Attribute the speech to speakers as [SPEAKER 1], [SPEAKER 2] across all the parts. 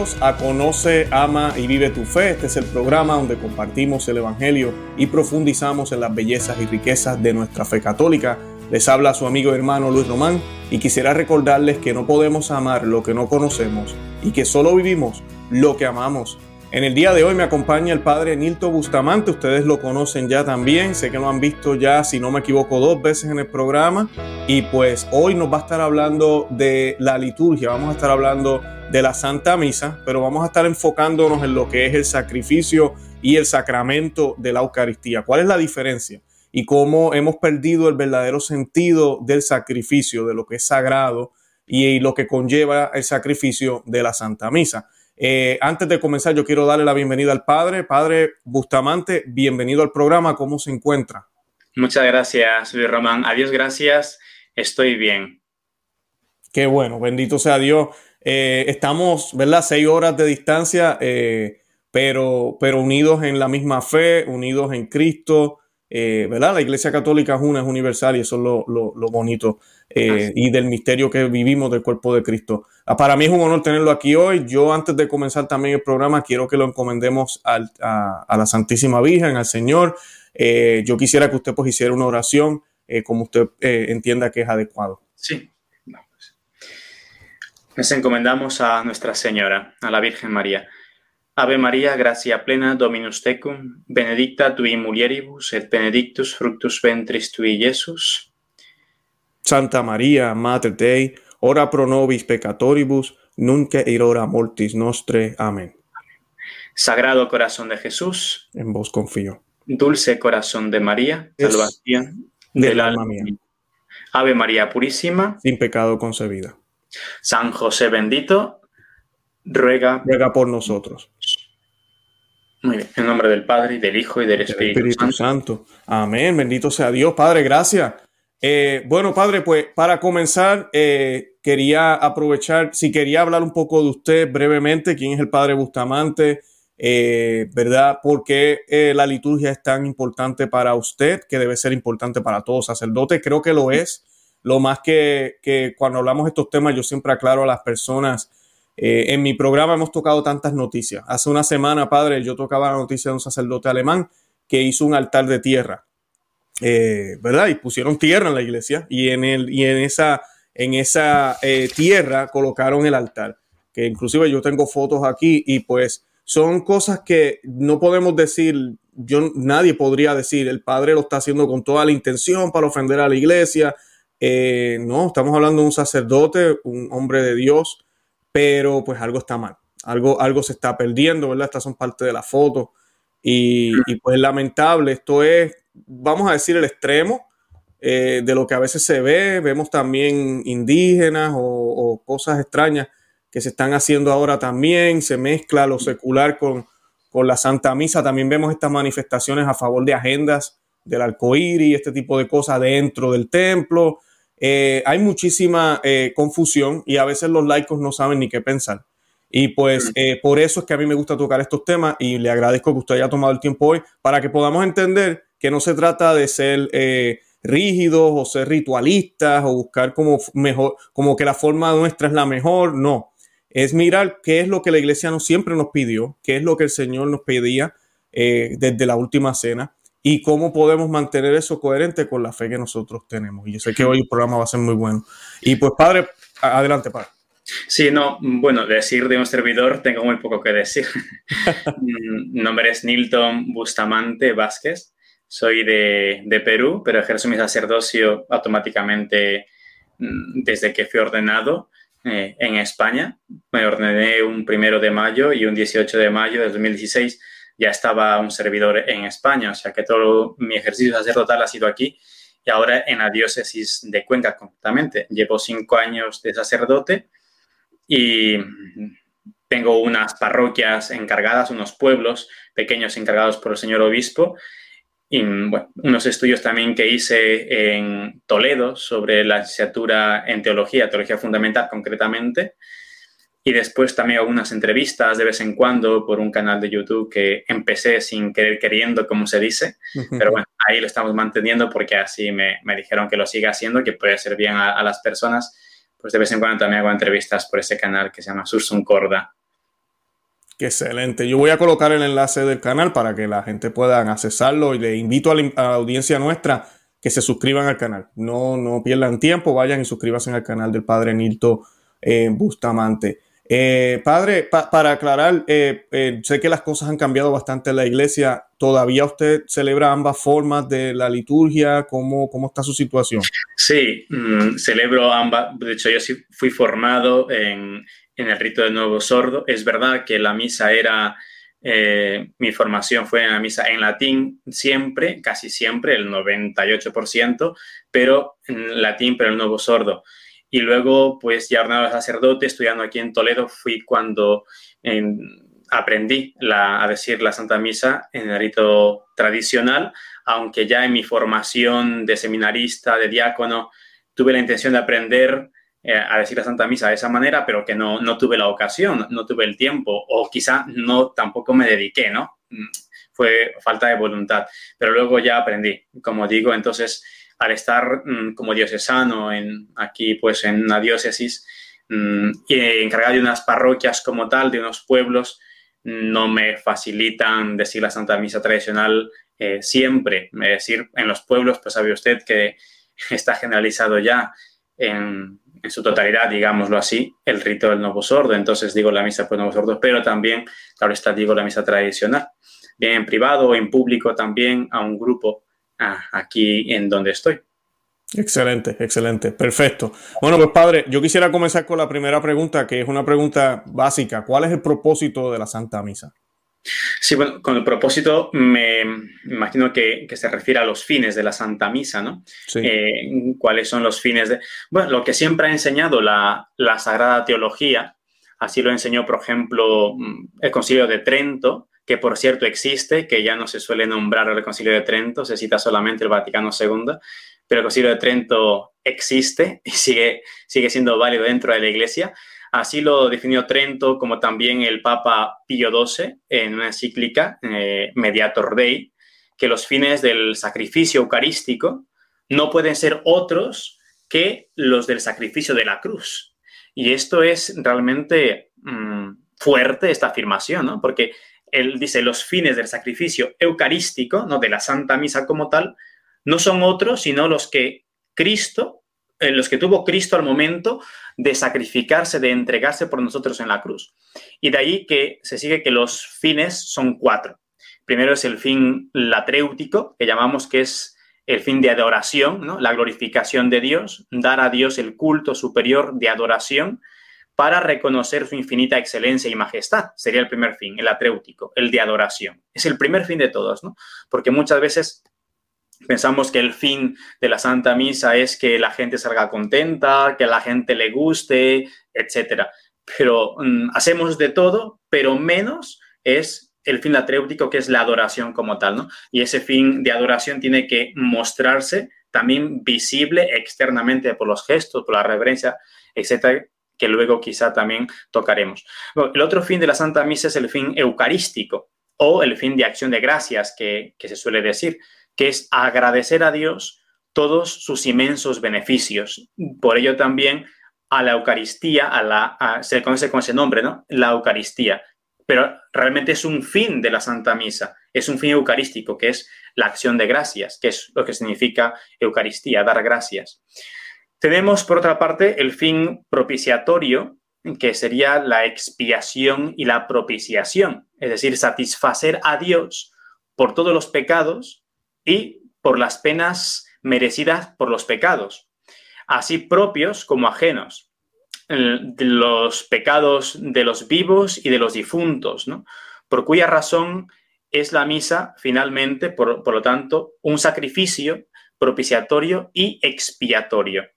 [SPEAKER 1] Bienvenidos a Conoce, Ama y Vive tu Fe. Este es el programa donde compartimos el Evangelio y profundizamos en las bellezas y riquezas de nuestra fe católica. Les habla su amigo y hermano Luis Román y quisiera recordarles que no podemos amar lo que no conocemos y que solo vivimos lo que amamos. En el día de hoy me acompaña el padre Nilto Bustamante, ustedes lo conocen ya también, sé que lo han visto ya, si no me equivoco, dos veces en el programa y pues hoy nos va a estar hablando de la liturgia, vamos a estar hablando de la Santa Misa, pero vamos a estar enfocándonos en lo que es el sacrificio y el sacramento de la Eucaristía. ¿Cuál es la diferencia? Y cómo hemos perdido el verdadero sentido del sacrificio, de lo que es sagrado y lo que conlleva el sacrificio de la Santa Misa. Eh, antes de comenzar, yo quiero darle la bienvenida al padre. Padre Bustamante, bienvenido al programa. ¿Cómo se encuentra?
[SPEAKER 2] Muchas gracias, Luis Román. Adiós, gracias. Estoy bien.
[SPEAKER 1] Qué bueno, bendito sea Dios. Eh, estamos, ¿verdad? Seis horas de distancia, eh, pero, pero unidos en la misma fe, unidos en Cristo. ¿Verdad? La Iglesia Católica es una, es universal y eso es lo, lo, lo bonito eh, y del misterio que vivimos del cuerpo de Cristo. Ah, para mí es un honor tenerlo aquí hoy. Yo antes de comenzar también el programa quiero que lo encomendemos a, la Santísima Virgen, al Señor. Eh, yo quisiera que usted pues hiciera una oración eh, como usted entienda que es adecuado.
[SPEAKER 2] Sí. Nos encomendamos a Nuestra Señora, a la Virgen María. Ave María, gracia plena, Dominus tecum, benedicta tui mulieribus, et benedictus fructus ventris tui, Jesús.
[SPEAKER 1] Santa María, Mater Dei, ora pro nobis peccatoribus, nunc et hora mortis nostre. Amén.
[SPEAKER 2] Sagrado corazón de Jesús,
[SPEAKER 1] en vos confío.
[SPEAKER 2] Dulce corazón de María, salvación del, alma mía. Ave María Purísima,
[SPEAKER 1] sin pecado concebida.
[SPEAKER 2] San José bendito, ruega,
[SPEAKER 1] ruega por nosotros.
[SPEAKER 2] Muy bien, en nombre del Padre, y del Hijo, y del Espíritu,
[SPEAKER 1] Espíritu Santo. Amén, bendito sea Dios. Padre, gracias eh, bueno, padre, pues para comenzar, eh, quería aprovechar, si quería hablar un poco de usted brevemente, quién es el padre Bustamante, eh, ¿verdad? ¿Por qué la liturgia es tan importante para usted, que debe ser importante para todos sacerdotes? Creo que lo es. Lo más que, que cuando hablamos de estos temas, yo siempre aclaro a las personas. en mi programa hemos tocado tantas noticias. Hace una semana, padre, yo tocaba la noticia de un sacerdote alemán que hizo un altar de tierra eh, ¿verdad? Y pusieron tierra en la iglesia y en, el, y en esa, en esa eh, tierra colocaron el altar, que inclusive yo tengo fotos aquí y pues son cosas que no podemos decir, yo nadie podría decir, el padre lo está haciendo con toda la intención para ofender a la iglesia. Eh, no, estamos hablando de un sacerdote, un hombre de Dios, pero pues algo está mal, algo, algo se está perdiendo, ¿verdad? Estas son parte de la foto y, y pues lamentable, esto es vamos a decir, el extremo eh, de lo que a veces se ve. Vemos también indígenas o, cosas extrañas que se están haciendo ahora también. Se mezcla lo secular con, la Santa Misa. También vemos estas manifestaciones a favor de agendas del arcoíris y este tipo de cosas dentro del templo. Eh, hay muchísima eh, confusión y a veces los laicos no saben ni qué pensar. Y pues por eso es que a mí me gusta tocar estos temas y le agradezco que usted haya tomado el tiempo hoy para que podamos entender que no se trata de ser eh, rígidos o ser ritualistas o buscar como mejor, como que la forma nuestra es la mejor, no. Es mirar qué es lo que la iglesia nos siempre nos pidió, qué es lo que el Señor nos pedía eh, desde la última cena y cómo podemos mantener eso coherente con la fe que nosotros tenemos. Y yo sé que hoy el programa va a ser muy bueno. Y pues, padre, adelante, padre.
[SPEAKER 2] Sí, no, bueno, decir de un servidor tengo muy poco que decir. Mi nombre es Nilton Bustamante Vázquez. Soy de, Perú, pero ejerzo mi sacerdocio automáticamente mm, desde que fui ordenado eh, en España. Me ordené un primero de mayo y un 18 de mayo de 2016 ya estaba un servidor en España, o sea que todo mi ejercicio sacerdotal ha sido aquí y ahora en la diócesis de Cuenca completamente. Llevo cinco años de sacerdote y tengo unas parroquias encargadas, unos pueblos pequeños encargados por el señor obispo y unos estudios también que hice en Toledo sobre la licenciatura en teología, teología fundamental concretamente, y después también algunas entrevistas de vez en cuando por un canal de YouTube que empecé sin querer queriendo, como se dice, pero bueno, ahí lo estamos manteniendo porque así me, me dijeron que lo siga haciendo, que puede ser bien a, las personas, pues de vez en cuando también hago entrevistas por ese canal que se llama Sursum Corda.
[SPEAKER 1] Excelente. Yo voy a colocar el enlace del canal para que la gente pueda accesarlo y le invito a la, audiencia nuestra que se suscriban al canal. No, no pierdan tiempo, vayan y suscríbanse al canal del Padre Nilto eh, Bustamante. Eh, padre, para aclarar, eh, eh, sé que las cosas han cambiado bastante en la iglesia. ¿Todavía usted celebra ambas formas de la liturgia? ¿Cómo, cómo está su situación?
[SPEAKER 2] Sí, mm, celebro ambas. De hecho, yo sí fui formado en, en, el rito del nuevo sordo. Es verdad que la misa era, mi formación fue en la misa en latín siempre, casi siempre, el 98%, pero en latín, pero el nuevo sordo. Y luego, pues ya ordenado sacerdote, estudiando aquí en Toledo, fui cuando aprendí a decir la Santa Misa en el rito tradicional, aunque ya en mi formación de seminarista, de diácono, tuve la intención de aprender eh, a decir la Santa Misa de esa manera, pero que no, no tuve la ocasión, no tuve el tiempo o quizá no tampoco me dediqué, ¿no? Mm, fue falta de voluntad, pero luego ya aprendí, como digo, entonces al estar mm, como diocesano en, aquí pues en una diócesis mm, y encargado de unas parroquias como tal, de unos pueblos, no me facilitan decir la Santa Misa tradicional eh, siempre. Es decir, en los pueblos, pues sabe usted que está generalizado ya en, en, su totalidad, digámoslo así, el rito del nuevo sordo. Entonces digo la misa por nuevo sordo, pero también, claro está, digo la misa tradicional. Bien en privado o en público también a un grupo aquí en donde estoy.
[SPEAKER 1] Excelente, excelente, perfecto. Bueno, pues padre, yo quisiera comenzar con la primera pregunta, que es una pregunta básica. ¿Cuál es el propósito de la Santa Misa?
[SPEAKER 2] Sí, bueno, con el propósito me imagino que, se refiere a los fines de la Santa Misa, ¿no? Sí. Eh, ¿Cuáles son los fines de...? Bueno, lo que siempre ha enseñado la, la Sagrada Teología, así lo enseñó, por ejemplo, el Concilio de Trento, que por cierto existe, que ya no se suele nombrar el Concilio de Trento, se cita solamente el Vaticano II, pero el Concilio de Trento existe y sigue, sigue siendo válido dentro de la Iglesia. Así lo definió Trento, como también el Papa Pío XII en una encíclica, eh, Mediator Dei, que los fines del sacrificio eucarístico no pueden ser otros que los del sacrificio de la cruz. Y esto es realmente mm, fuerte, esta afirmación, ¿no? Porque él dice, los fines del sacrificio eucarístico, no de la Santa Misa como tal, no son otros sino los que Cristo, eh, los que tuvo Cristo al momento de sacrificarse, de entregarse por nosotros en la cruz. Y de ahí que se sigue que los fines son cuatro. Primero es el fin latréutico, que llamamos que es el fin de adoración, ¿no? la glorificación de Dios, dar a Dios el culto superior de adoración, para reconocer su infinita excelencia y majestad. Sería el primer fin, el atréutico, el de adoración. Es el primer fin de todos, ¿no? Porque muchas veces pensamos que el fin de la Santa Misa es que la gente salga contenta, que a la gente le guste, etc. Pero mm, hacemos de todo, pero menos es el fin atréutico, que es la adoración como tal, ¿no? Y ese fin de adoración tiene que mostrarse también visible externamente por los gestos, por la reverencia, etcétera, que luego quizá también tocaremos. el otro fin de la Santa Misa es el fin eucarístico o el fin de acción de gracias que, se suele decir, que es agradecer a Dios todos sus inmensos beneficios. Por ello también a la Eucaristía, a la, se conoce con ese nombre, ¿no? La Eucaristía. Pero realmente es un fin de la Santa Misa, es un fin eucarístico, que es la acción de gracias, que es lo que significa Eucaristía, dar gracias. Tenemos, por otra parte, el fin propiciatorio, que sería la expiación y la propiciación, es decir, satisfacer a Dios por todos los pecados y por las penas merecidas por los pecados, así propios como ajenos, los pecados de los vivos y de los difuntos, por cuya razón es la misa finalmente, por lo tanto, un sacrificio propiciatorio y expiatorio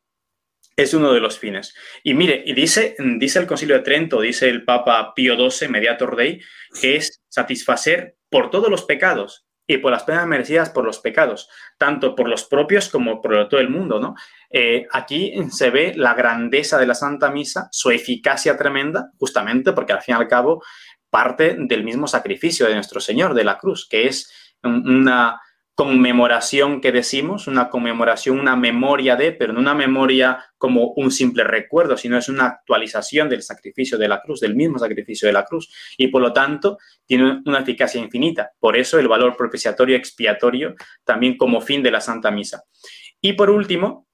[SPEAKER 2] es uno de los fines. Y mire, y dice, dice el Concilio de Trento, dice el Papa Pío XII, Mediator Dei, que es satisfacer por todos los pecados y por las penas merecidas por los pecados, tanto por los propios como por todo el mundo, ¿no? Eh, aquí se ve la grandeza de la Santa Misa, su eficacia tremenda, justamente porque al fin y al cabo parte del mismo sacrificio de nuestro Señor, de la cruz, que es una conmemoración que decimos, una conmemoración, una memoria de, pero no una memoria como un simple recuerdo, sino es una actualización del sacrificio de la cruz, del mismo sacrificio de la cruz, y por lo tanto tiene una eficacia infinita. Por eso el valor propiciatorio expiatorio también como fin de la Santa Misa. Y por último,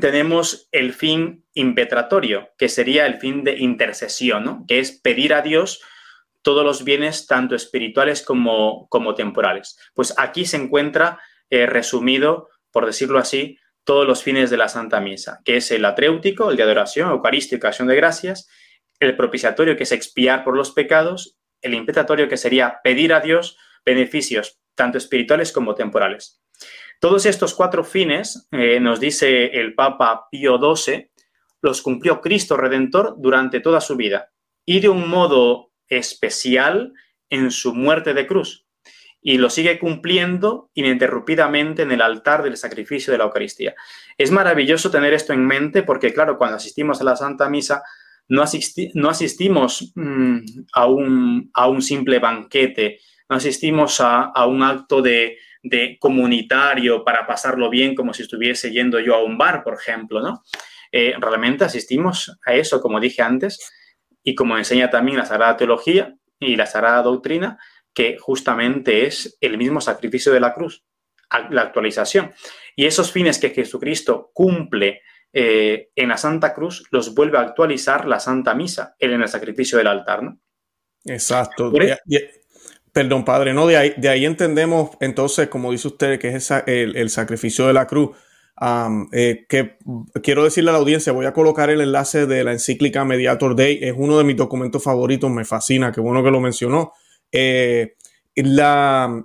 [SPEAKER 2] tenemos el fin impetratorio, que sería el fin de intercesión, que es pedir a Dios todos los bienes, tanto espirituales como, como temporales. Pues aquí se encuentra eh, resumido, por decirlo así, todos los fines de la Santa Misa, que es el atréutico, el de adoración, eucarístico, acción de gracias, el propiciatorio, que es expiar por los pecados, el impetratorio, que sería pedir a Dios beneficios, tanto espirituales como temporales. Todos estos cuatro fines, eh, nos dice el Papa Pío XII, los cumplió Cristo Redentor durante toda su vida y de un modo especial en su muerte de cruz. Y lo sigue cumpliendo ininterrumpidamente en el altar del sacrificio de la Eucaristía. Es maravilloso tener esto en mente porque, claro, cuando asistimos a la Santa Misa, no, asistimos mm, a, un, a, un, simple banquete, no asistimos a, a un acto de, de comunitario para pasarlo bien como si estuviese yendo yo a un bar, por ejemplo, ¿no? Eh, realmente asistimos a eso, como dije antes, y como enseña también la Sagrada Teología y la Sagrada Doctrina, que justamente es el mismo sacrificio de la cruz, la actualización. Y esos fines que Jesucristo cumple eh, en la Santa Cruz los vuelve a actualizar la Santa Misa, él en el sacrificio del altar, ¿no?
[SPEAKER 1] Exacto. Perdón, padre, no, de ahí, de ahí entendemos entonces, como dice usted, que es el, sacrificio de la cruz. Eh, que quiero decirle a la audiencia, voy a colocar el enlace de la encíclica Mediator Day, es uno de mis documentos favoritos, me fascina, qué bueno que lo mencionó. Eh, la,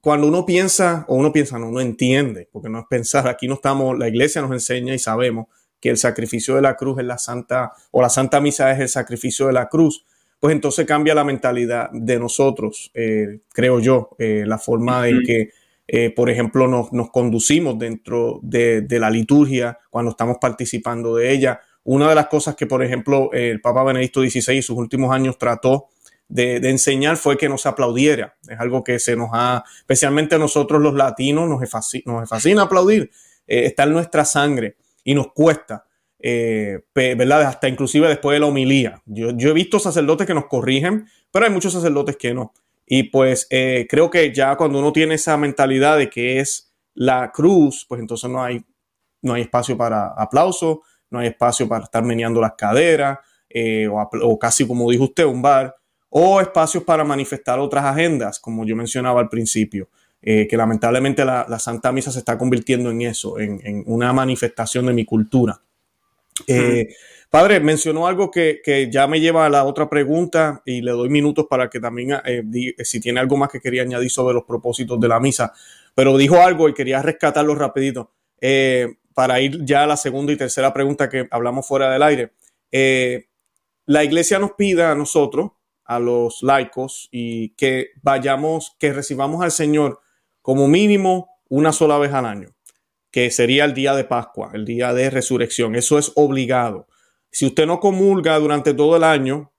[SPEAKER 1] cuando uno piensa, o uno piensa, no, uno entiende, porque no es pensar, aquí no estamos, la iglesia nos enseña y sabemos que el sacrificio de la cruz es la santa, o la santa misa es el sacrificio de la cruz pues entonces cambia la mentalidad de nosotros, eh, creo yo, la forma en que, eh, por ejemplo, nos, conducimos dentro de, la liturgia cuando estamos participando de ella. Una de las cosas que, por ejemplo, el Papa Benedicto XVI en sus últimos años trató de, enseñar fue que nos aplaudiera. Es algo que se nos ha, especialmente a nosotros los latinos, nos fascina, nos aplaudir. está en nuestra sangre y nos cuesta. Eh, ¿verdad? Hasta inclusive después de la homilía. Yo, he visto sacerdotes que nos corrigen, pero hay muchos sacerdotes que no. Y pues eh, creo que ya cuando uno tiene esa mentalidad de que es la cruz, pues entonces no hay, no hay espacio para aplauso, no hay espacio para estar meneando las caderas, eh, o, casi como dijo usted, un bar, o espacios para manifestar otras agendas, como yo mencionaba al principio. que lamentablemente la, Santa Misa se está convirtiendo en eso, en una manifestación de mi cultura. Eh, padre, mencionó algo que, ya me lleva a la otra pregunta y le doy minutos para que también, eh, si tiene algo más que quería añadir sobre los propósitos de la misa, pero dijo algo y quería rescatarlo rapidito eh, para ir ya a la segunda y tercera pregunta que hablamos fuera del aire. la iglesia nos pide a nosotros, a los laicos, y que vayamos, que recibamos al Señor como mínimo una sola vez al año que sería el día de Pascua, el día de resurrección. Eso es obligado. Si usted no comulga durante todo el año,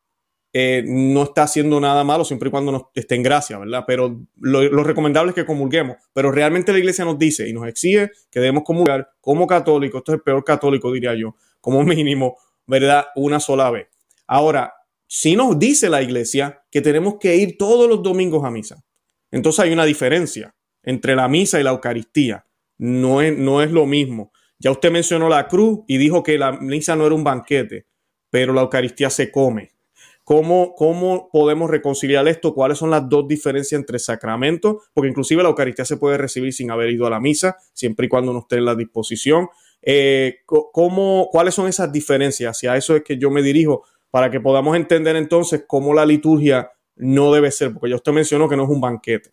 [SPEAKER 1] eh, no está haciendo nada malo siempre y cuando nos esté en gracia, ¿verdad? Pero lo, recomendable es que comulguemos. Pero realmente la iglesia nos dice y nos exige que debemos comulgar como católicos, esto es el peor católico, diría yo, como mínimo, ¿verdad? Una sola vez. Ahora, si nos dice la iglesia que tenemos que ir todos los domingos a misa, entonces hay una diferencia entre la misa y la Eucaristía no es, no es lo mismo. Ya usted mencionó la cruz y dijo que la misa no era un banquete, pero la Eucaristía se come. ¿Cómo, ¿Cómo podemos reconciliar esto? ¿Cuáles son las dos diferencias entre sacramentos? Porque inclusive la Eucaristía se puede recibir sin haber ido a la misa, siempre y cuando no esté en la disposición. Eh, ¿cómo, ¿Cuáles son esas diferencias? Hacia eso es que yo me dirijo, para que podamos entender entonces cómo la liturgia no debe ser, porque ya usted mencionó que no es un banquete.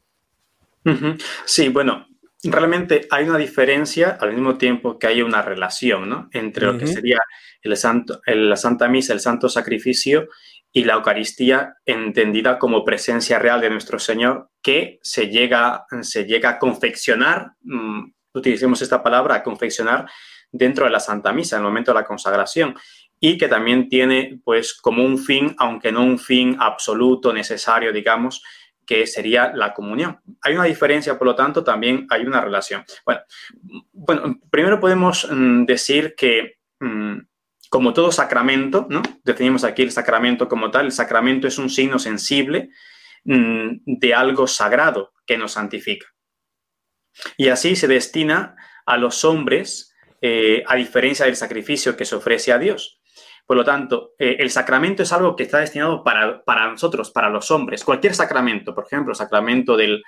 [SPEAKER 2] Sí, bueno, realmente hay una diferencia al mismo tiempo que hay una relación entre lo que sería el santo, la Santa Misa, el Santo Sacrificio y la Eucaristía entendida como presencia real de nuestro Señor que se llega, se llega a confeccionar, mm, utilicemos esta palabra, a confeccionar dentro de la Santa Misa, en el momento de la consagración y que también tiene pues como un fin, aunque no un fin absoluto, necesario, digamos, que sería la comunión. Hay una diferencia, por lo tanto, también hay una relación. Bueno, bueno primero podemos mm, decir que, mm, como todo sacramento, ¿no? Definimos aquí el sacramento como tal, el sacramento es un signo sensible mm, de algo sagrado que nos santifica. Y así se destina a los hombres, eh, a diferencia del sacrificio que se ofrece a Dios. Por lo tanto, eh, el sacramento es algo que está destinado para, nosotros, para los hombres. Cualquier sacramento, por ejemplo, sacramento del,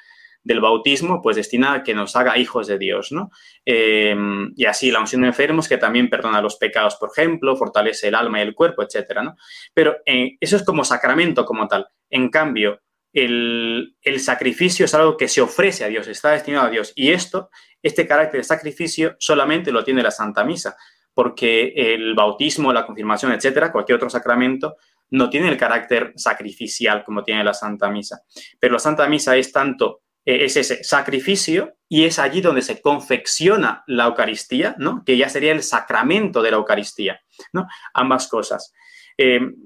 [SPEAKER 2] bautismo, pues destina a que nos haga hijos de Dios, ¿no? Em, y así la unción de enfermos, que también perdona los pecados, por ejemplo, fortalece el alma y el cuerpo, etcétera, ¿no? Pero eh, eso es como sacramento como tal. En cambio, el, el, sacrificio es algo que se ofrece a Dios, está destinado a Dios. Y esto, este carácter de sacrificio, solamente lo tiene la Santa Misa porque el bautismo, la confirmación, etcétera, cualquier otro sacramento, no tiene el carácter sacrificial como tiene la Santa Misa. Pero la Santa Misa es tanto, eh, es ese sacrificio y es allí donde se confecciona la Eucaristía, ¿no? Que ya sería el sacramento de la Eucaristía, ¿no? Ambas cosas. Em,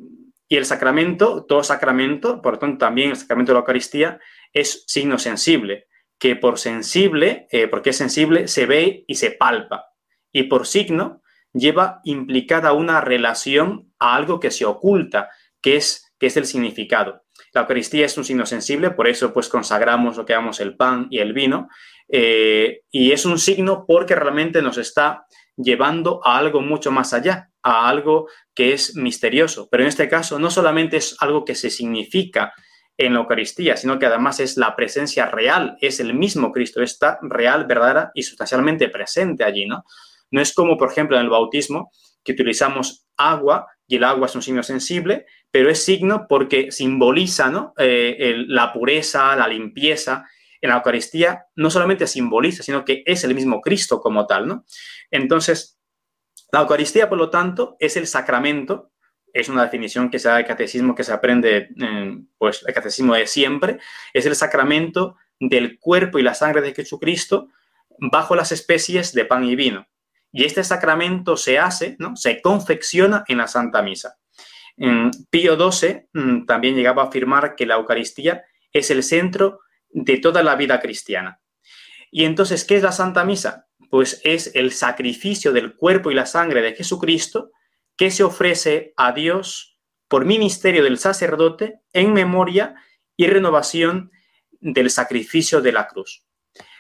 [SPEAKER 2] y el sacramento, todo sacramento, por tanto también el sacramento de la Eucaristía, es signo sensible, que por sensible, eh, porque es sensible, se ve y se palpa. Y por signo, lleva implicada una relación a algo que se oculta, que es, que es el significado. La Eucaristía es un signo sensible, por eso pues consagramos lo que llamamos el pan y el vino, eh, y es un signo porque realmente nos está llevando a algo mucho más allá, a algo que es misterioso. Pero en este caso no solamente es algo que se significa en la Eucaristía, sino que además es la presencia real, es el mismo Cristo, está real, verdadera y sustancialmente presente allí, ¿no? No es como, por ejemplo, en el bautismo, que utilizamos agua y el agua es un signo sensible, pero es signo porque simboliza ¿no? Eh, la pureza, la limpieza. En la Eucaristía no solamente simboliza, sino que es el mismo Cristo como tal. ¿no? Entonces, la Eucaristía, por lo tanto, es el sacramento, es una definición que se da del catecismo que se aprende, pues el catecismo de siempre, es el sacramento del cuerpo y la sangre de Jesucristo bajo las especies de pan y vino. Y este sacramento se hace, ¿no? se confecciona en la Santa Misa. Pío XII mm, también llegaba a afirmar que la Eucaristía es el centro de toda la vida cristiana. Y entonces, ¿qué es la Santa Misa? Pues es el sacrificio del cuerpo y la sangre de Jesucristo que se ofrece a Dios por ministerio del sacerdote en memoria y renovación del sacrificio de la cruz.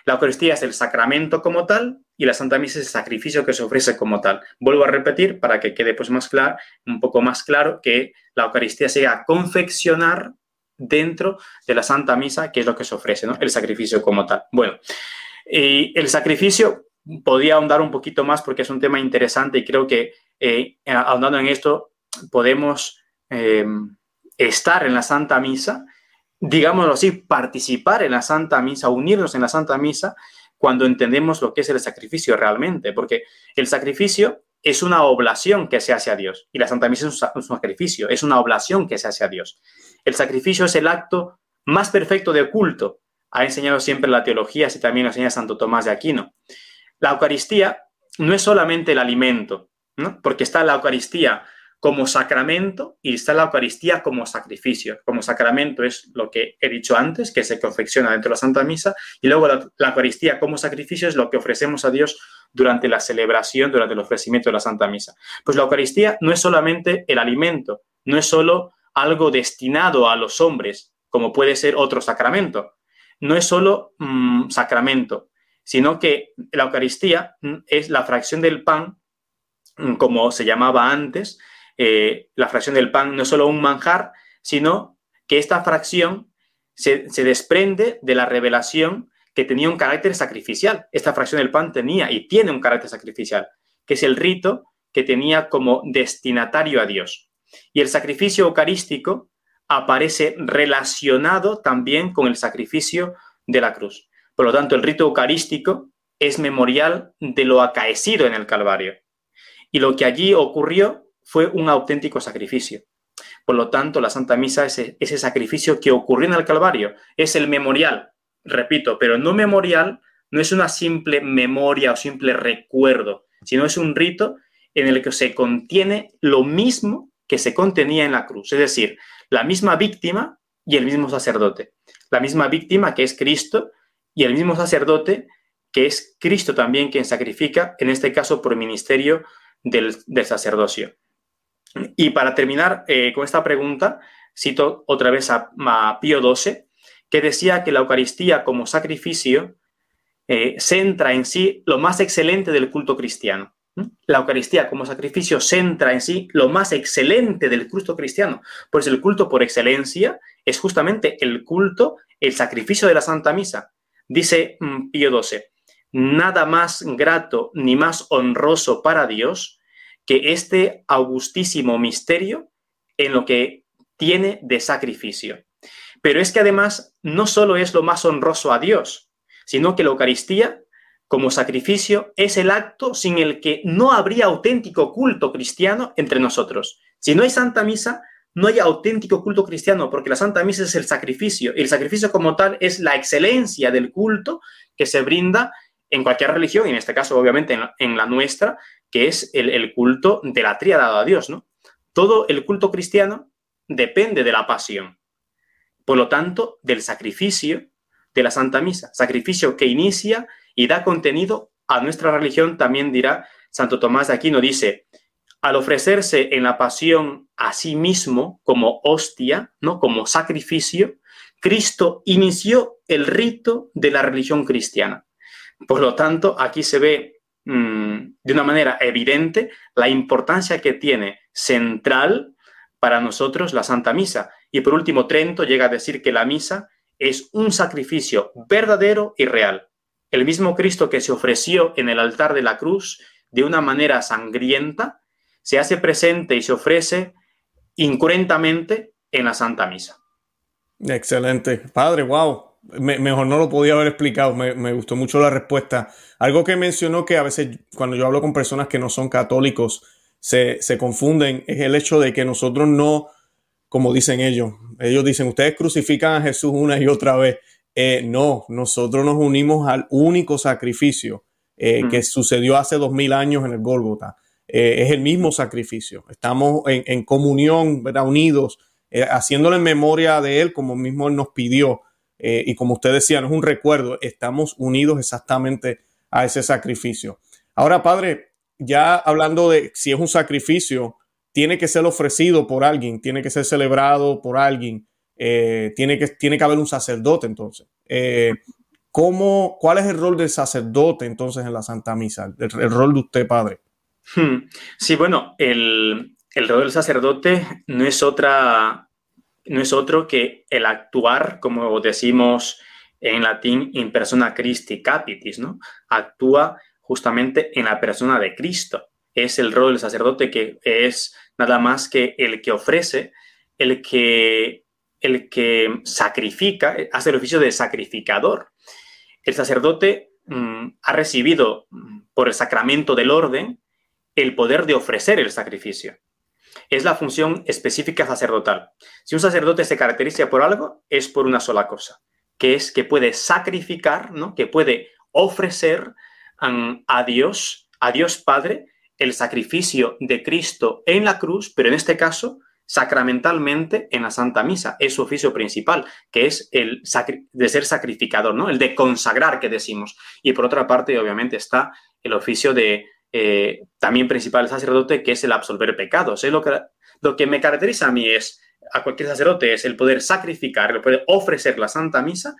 [SPEAKER 2] La Eucaristía es el sacramento como tal y la Santa Misa es el sacrificio que se ofrece como tal. Vuelvo a repetir para que quede pues más claro, un poco más claro que la Eucaristía se a confeccionar dentro de la Santa Misa, que es lo que se ofrece, ¿no? El sacrificio como tal. Bueno, y el sacrificio podía ahondar un poquito más porque es un tema interesante y creo que eh, ahondando en esto podemos eh, estar en la Santa Misa, digámoslo así, participar en la Santa Misa, unirnos en la Santa Misa cuando entendemos lo que es el sacrificio realmente, porque el sacrificio es una oblación que se hace a Dios y la Santa Misa es un sacrificio, es una oblación que se hace a Dios. El sacrificio es el acto más perfecto de culto. Ha enseñado siempre la teología, así también lo enseña Santo Tomás de Aquino. La Eucaristía no es solamente el alimento, ¿no? porque está la Eucaristía como sacramento y está la Eucaristía como sacrificio. Como sacramento es lo que he dicho antes, que se confecciona dentro de la Santa Misa, y luego la, Eucaristía como sacrificio es lo que ofrecemos a Dios durante la celebración, durante el ofrecimiento de la Santa Misa. Pues la Eucaristía no es solamente el alimento, no es solo algo destinado a los hombres, como puede ser otro sacramento. No es solo mm, sacramento, sino que la Eucaristía mm, es la fracción del pan, mm, como se llamaba antes, eh, la fracción del pan no es solo un manjar, sino que esta fracción se, desprende de la revelación que tenía un carácter sacrificial. Esta fracción del pan tenía y tiene un carácter sacrificial, que es el rito que tenía como destinatario a Dios. Y el sacrificio eucarístico aparece relacionado también con el sacrificio de la cruz. Por lo tanto, el rito eucarístico es memorial de lo acaecido en el Calvario. Y lo que allí ocurrió fue un auténtico sacrificio. Por lo tanto, la Santa Misa es ese sacrificio que ocurrió en el Calvario, es el memorial, repito, pero no memorial no es una simple memoria o simple recuerdo, sino es un rito en el que se contiene lo mismo que se contenía en la cruz, es decir, la misma víctima y el mismo sacerdote. la misma víctima que es Cristo y el mismo sacerdote que es Cristo también quien sacrifica, en este caso por ministerio del, sacerdocio. Y para terminar eh, con esta pregunta, cito otra vez a, Pío XII, que decía que la Eucaristía como sacrificio eh, centra en sí lo más excelente del culto cristiano. La Eucaristía como sacrificio centra en sí lo más excelente del culto cristiano, pues el culto por excelencia es justamente el culto, el sacrificio de la Santa Misa. Dice mm, Pío XII, nada más grato ni más honroso para Dios que este augustísimo misterio en lo que tiene de sacrificio. Pero es que además no solo es lo más honroso a Dios, sino que la Eucaristía como sacrificio es el acto sin el que no habría auténtico culto cristiano entre nosotros. Si no hay Santa Misa, no hay auténtico culto cristiano, porque la Santa Misa es el sacrificio. Y el sacrificio como tal es la excelencia del culto que se brinda en cualquier religión, y en este caso obviamente en la, nuestra, que es el, culto de la tríada a Dios. ¿no? Todo el culto cristiano depende de la pasión. Por lo tanto, del sacrificio de la Santa Misa, sacrificio que inicia y da contenido a nuestra religión, también dirá Santo Tomás de Aquino, dice, al ofrecerse en la pasión a sí mismo como hostia, ¿no? como sacrificio, Cristo inició el rito de la religión cristiana. Por lo tanto, aquí se ve mm, de una manera evidente la importancia que tiene central para nosotros la Santa Misa. Y por último, Trento llega a decir que la misa es un sacrificio verdadero y real. El mismo Cristo que se ofreció en el altar de la cruz de una manera sangrienta, se hace presente y se ofrece incurrentamente en la Santa Misa.
[SPEAKER 1] Excelente. Padre, wow mejor no lo podía haber explicado, me, gustó mucho la respuesta. Algo que mencionó que a veces cuando yo hablo con personas que no son católicos se, confunden es el hecho de que nosotros no, como dicen ellos, ellos dicen, ustedes crucifican a Jesús una y otra vez. Eh, no, nosotros nos unimos al único sacrificio eh, que sucedió hace dos mil años en el Gólgota. Eh, es el mismo sacrificio. Estamos en, comunión, unidos, haciéndole memoria de Él como mismo Él nos pidió. Eh, y como usted decía, no es un recuerdo, estamos unidos exactamente a ese sacrificio. Ahora, padre, ya hablando de si es un sacrificio, tiene que ser ofrecido por alguien, tiene que ser celebrado por alguien, eh, tiene, que, tiene que haber un sacerdote entonces. Eh, ¿cómo, ¿Cuál es el rol del sacerdote entonces en la Santa Misa? El, rol de usted, padre.
[SPEAKER 2] Hmm. Sí, bueno, el, el rol del sacerdote no es otra no es otro que el actuar, como decimos en latín, in persona Christi capitis, ¿no? Actúa justamente en la persona de Cristo. Es el rol del sacerdote que es nada más que el que ofrece, el que, el que sacrifica, hace el oficio de sacrificador. El sacerdote mm, ha recibido mm, por el sacramento del orden el poder de ofrecer el sacrificio es la función específica sacerdotal. Si un sacerdote se caracteriza por algo, es por una sola cosa, que es que puede sacrificar, ¿no? que puede ofrecer a Dios, a Dios Padre, el sacrificio de Cristo en la cruz, pero en este caso sacramentalmente en la Santa Misa. Es su oficio principal, que es el de ser sacrificador, ¿no? El de consagrar, que decimos. Y por otra parte, obviamente, está el oficio de eh, también principal sacerdote, que es el absolver pecados. Lo, que, lo que me caracteriza a mí es, a cualquier sacerdote, es el poder sacrificar, el poder ofrecer la Santa Misa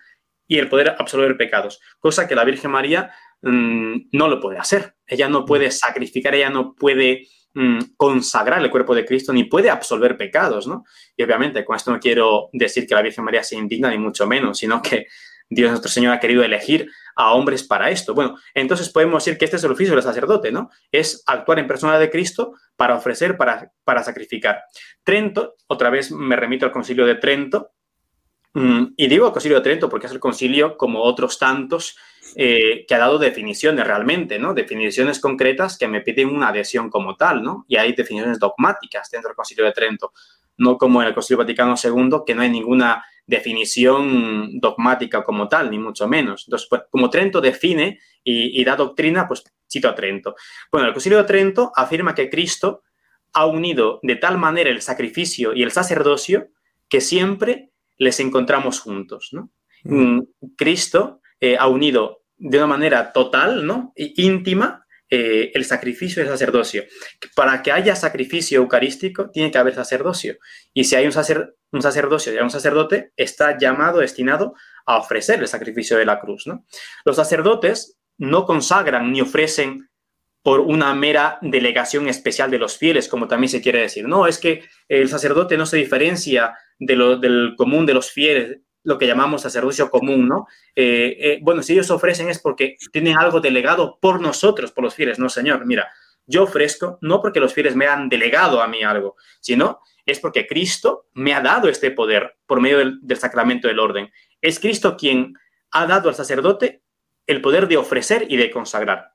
[SPEAKER 2] y el poder absolver pecados, cosa que la Virgen María mm, no lo puede hacer. Ella no puede sacrificar, ella no puede mm, consagrar el cuerpo de Cristo ni puede absolver pecados, ¿no? Y obviamente con esto no quiero decir que la Virgen María se indigna ni mucho menos, sino que Dios nuestro Señor ha querido elegir a hombres para esto. Bueno, entonces podemos decir que este es el oficio del sacerdote, ¿no? Es actuar en persona de Cristo para ofrecer, para, para sacrificar. Trento, otra vez me remito al concilio de Trento, mm, y digo el concilio de Trento porque es el concilio, como otros tantos, eh, que ha dado definiciones realmente, ¿no? Definiciones concretas que me piden una adhesión como tal, ¿no? Y hay definiciones dogmáticas dentro del concilio de Trento, no como en el concilio Vaticano II, que no hay ninguna definición dogmática como tal, ni mucho menos. Entonces, pues, como Trento define y, da doctrina, pues cito a Trento. Bueno, el Concilio de Trento afirma que Cristo ha unido de tal manera el sacrificio y el sacerdocio que siempre les encontramos juntos, ¿no? mm, Cristo eh, ha unido de una manera total, ¿no? íntima, eh, el sacrificio y el sacerdocio. Para que haya sacrificio eucarístico, tiene que haber sacerdocio. Y si hay un, un sacerdocio y un sacerdote, está llamado, destinado a ofrecer el sacrificio de la cruz, ¿no? Los sacerdotes no consagran ni ofrecen por una mera delegación especial de los fieles, como también se quiere decir. No, es que el sacerdote no se diferencia de lo, del común de los fieles, lo que llamamos sacerdocio común, ¿no? Eh, eh, bueno, si ellos ofrecen es porque tienen algo delegado por nosotros, por los fieles. No, Señor, mira, yo ofrezco no porque los fieles me han delegado a mí algo, sino es porque Cristo me ha dado este poder por medio del, sacramento del orden. Es Cristo quien ha dado al sacerdote el poder de ofrecer y de consagrar.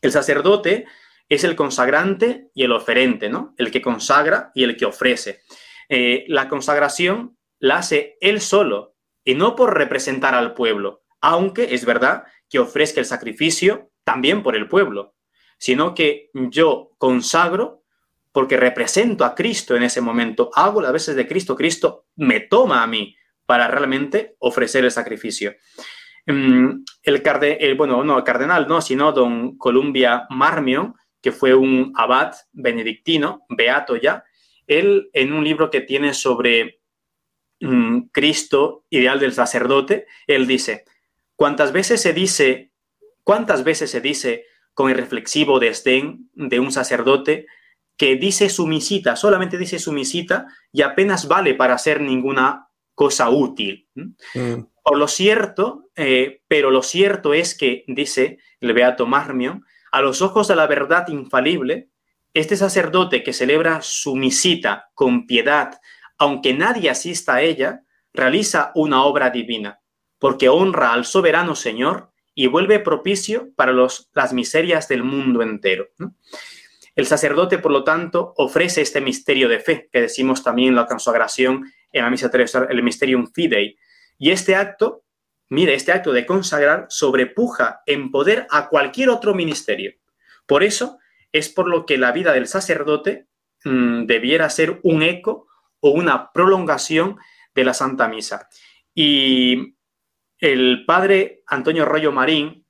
[SPEAKER 2] El sacerdote es el consagrante y el oferente, ¿no? El que consagra y el que ofrece. Eh, la consagración la hace él solo y no por representar al pueblo, aunque es verdad que ofrezca el sacrificio también por el pueblo, sino que yo consagro porque represento a Cristo en ese momento, hago las veces de Cristo, Cristo me toma a mí para realmente ofrecer el sacrificio. Mm, el, bueno, no, el cardenal, no, sino don Columbia Marmion, que fue un abad benedictino, beato ya, él en un libro que tiene sobre mm, Cristo, ideal del sacerdote, él dice, ¿cuántas veces se dice, cuántas veces se dice con el reflexivo desdén de un sacerdote que dice su misita, solamente dice su misita y apenas vale para hacer ninguna cosa útil? Mm. Por lo cierto, eh, pero lo cierto es que, dice el Beato Marmion, a los ojos de la verdad infalible, este sacerdote que celebra su misita con piedad, aunque nadie asista a ella, realiza una obra divina, porque honra al soberano Señor y vuelve propicio para los, las miserias del mundo entero. El sacerdote, por lo tanto, ofrece este misterio de fe, que decimos también en la consagración en la misa terrestre, el Mysterium Fidei, y este acto, mire, este acto de consagrar sobrepuja en poder a cualquier otro ministerio. Por eso es por lo que la vida del sacerdote mm, debiera ser un eco o una prolongación de la Santa Misa. Y el padre Antonio Rollo Marín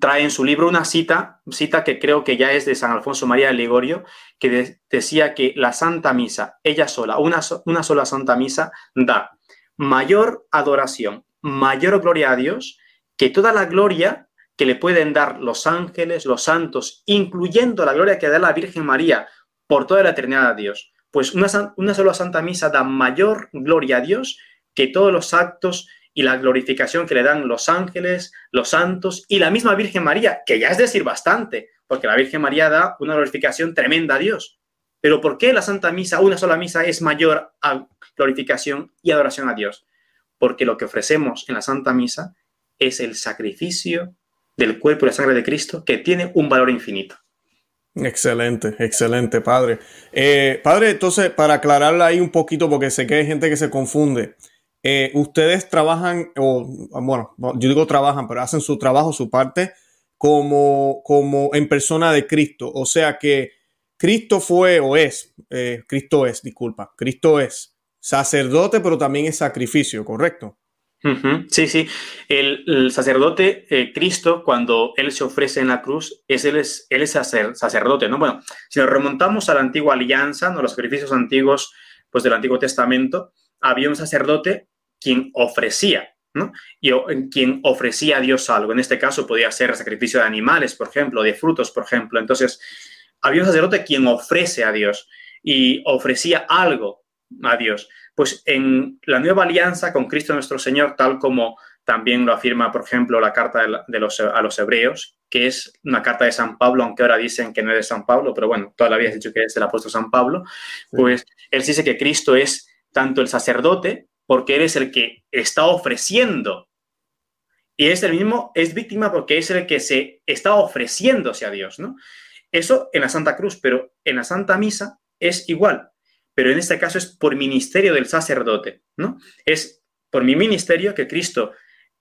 [SPEAKER 2] trae en su libro una cita, cita que creo que ya es de San Alfonso María de Ligorio, que decía que la Santa Misa, ella sola, una, sola Santa Misa, da mayor adoración, mayor gloria a Dios que toda la gloria que le pueden dar los ángeles, los santos, incluyendo la gloria que da la Virgen María por toda la eternidad a Dios. Pues una sola Santa Misa da mayor gloria a Dios que todos los actos y la glorificación que le dan los ángeles, los santos y la misma Virgen María, que ya es decir bastante, porque la Virgen María da una glorificación tremenda a Dios. Pero ¿por qué la Santa Misa, una sola misa, es mayor a glorificación y adoración a Dios? Porque lo que ofrecemos en la Santa Misa es el sacrificio del cuerpo y la sangre de Cristo que tiene un valor infinito.
[SPEAKER 1] Excelente, excelente, padre. Eh, padre, entonces, para aclararla ahí un poquito, porque sé que hay gente que se confunde. Eh, ustedes trabajan, o bueno, yo digo trabajan, pero hacen su trabajo, su parte, como, como en persona de Cristo. O sea que Cristo fue o es, eh, Cristo es, disculpa, Cristo es sacerdote, pero también es sacrificio, ¿correcto?
[SPEAKER 2] Sí, sí. El, sacerdote, eh, Cristo, cuando Él se ofrece en la cruz, es Él es, sacerdote, ¿no? Bueno, si nos remontamos a la antigua alianza, ¿no? los sacrificios antiguos pues, del Antiguo Testamento, había un sacerdote quien ofrecía, ¿no? Y quien ofrecía a Dios algo. En este caso podía ser sacrificio de animales, por ejemplo, de frutos, por ejemplo. Entonces, había un sacerdote quien ofrece a Dios y ofrecía algo a Dios. Pues en la nueva alianza con Cristo nuestro Señor, tal como también lo afirma, por ejemplo, la carta de los, a los hebreos, que es una carta de San Pablo, aunque ahora dicen que no es de San Pablo, pero bueno, toda la vida has dicho que es del apóstol San Pablo, pues él dice que Cristo es tanto el sacerdote, porque él es el que está ofreciendo, y es el mismo, es víctima porque es el que se está ofreciéndose a Dios, ¿no? Eso en la Santa Cruz, pero en la Santa Misa es igual, pero en este caso es por ministerio del sacerdote, ¿no? Es por mi ministerio que Cristo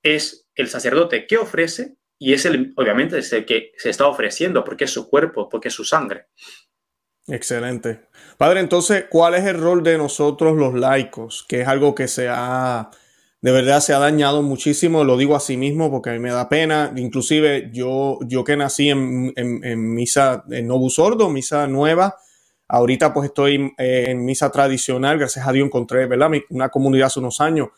[SPEAKER 2] es el sacerdote que ofrece y es el, obviamente, el que se está ofreciendo porque es su cuerpo, porque es su sangre.
[SPEAKER 1] Excelente. Padre, entonces, ¿cuál es el rol de nosotros los laicos? Que es algo que se ha de verdad se ha dañado muchísimo, lo digo a sí mismo porque me da pena, inclusive yo, yo que nací en, en, misa, en Novus Sordo, misa nueva, ahorita pues estoy eh, en misa tradicional, gracias a Dios encontré, ¿verdad? Una comunidad hace unos años,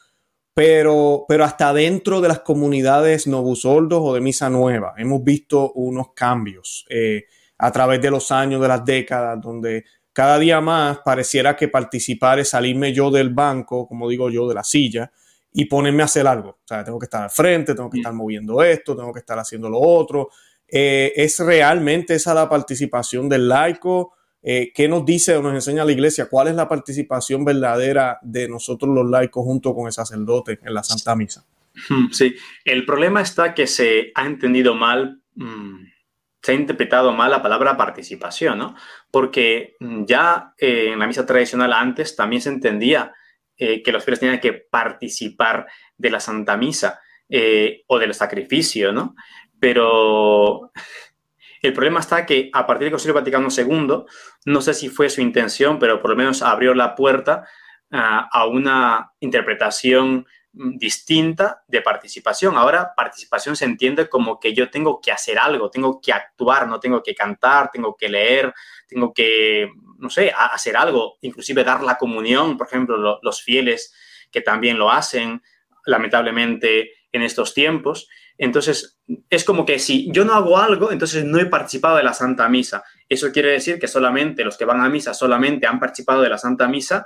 [SPEAKER 1] pero, pero hasta dentro de las comunidades Novus Sordos o de misa nueva hemos visto unos cambios eh, a través de los años, de las décadas, donde cada día más pareciera que participar es salirme yo del banco, como digo yo, de la silla, y ponerme a hacer algo. O sea, tengo que estar al frente, tengo que mm. estar moviendo esto, tengo que estar haciendo lo otro. Eh, ¿Es realmente esa la participación del laico? Eh, ¿Qué nos dice o nos enseña la iglesia? ¿Cuál es la participación verdadera de nosotros los laicos junto con el sacerdote en la Santa Misa?
[SPEAKER 2] Hmm, sí, el problema está que se ha entendido mal, mm, se ha interpretado mal la palabra participación, ¿no? Porque mm, ya eh, en la misa tradicional antes también se entendía eh, que los fieles tenían que participar de la Santa Misa eh, o del sacrificio, ¿no? Pero el problema está que a partir del Concilio Vaticano II, no sé si fue su intención, pero por lo menos abrió la puerta ah, a una interpretación distinta de participación. Ahora participación se entiende como que yo tengo que hacer algo, tengo que actuar, no tengo que cantar, tengo que leer, tengo que, no sé, hacer algo, inclusive dar la comunión, por ejemplo, los fieles que también lo hacen, lamentablemente, en estos tiempos. Entonces, es como que si yo no hago algo, entonces no he participado de la Santa Misa. Eso quiere decir que solamente los que van a misa solamente han participado de la Santa Misa,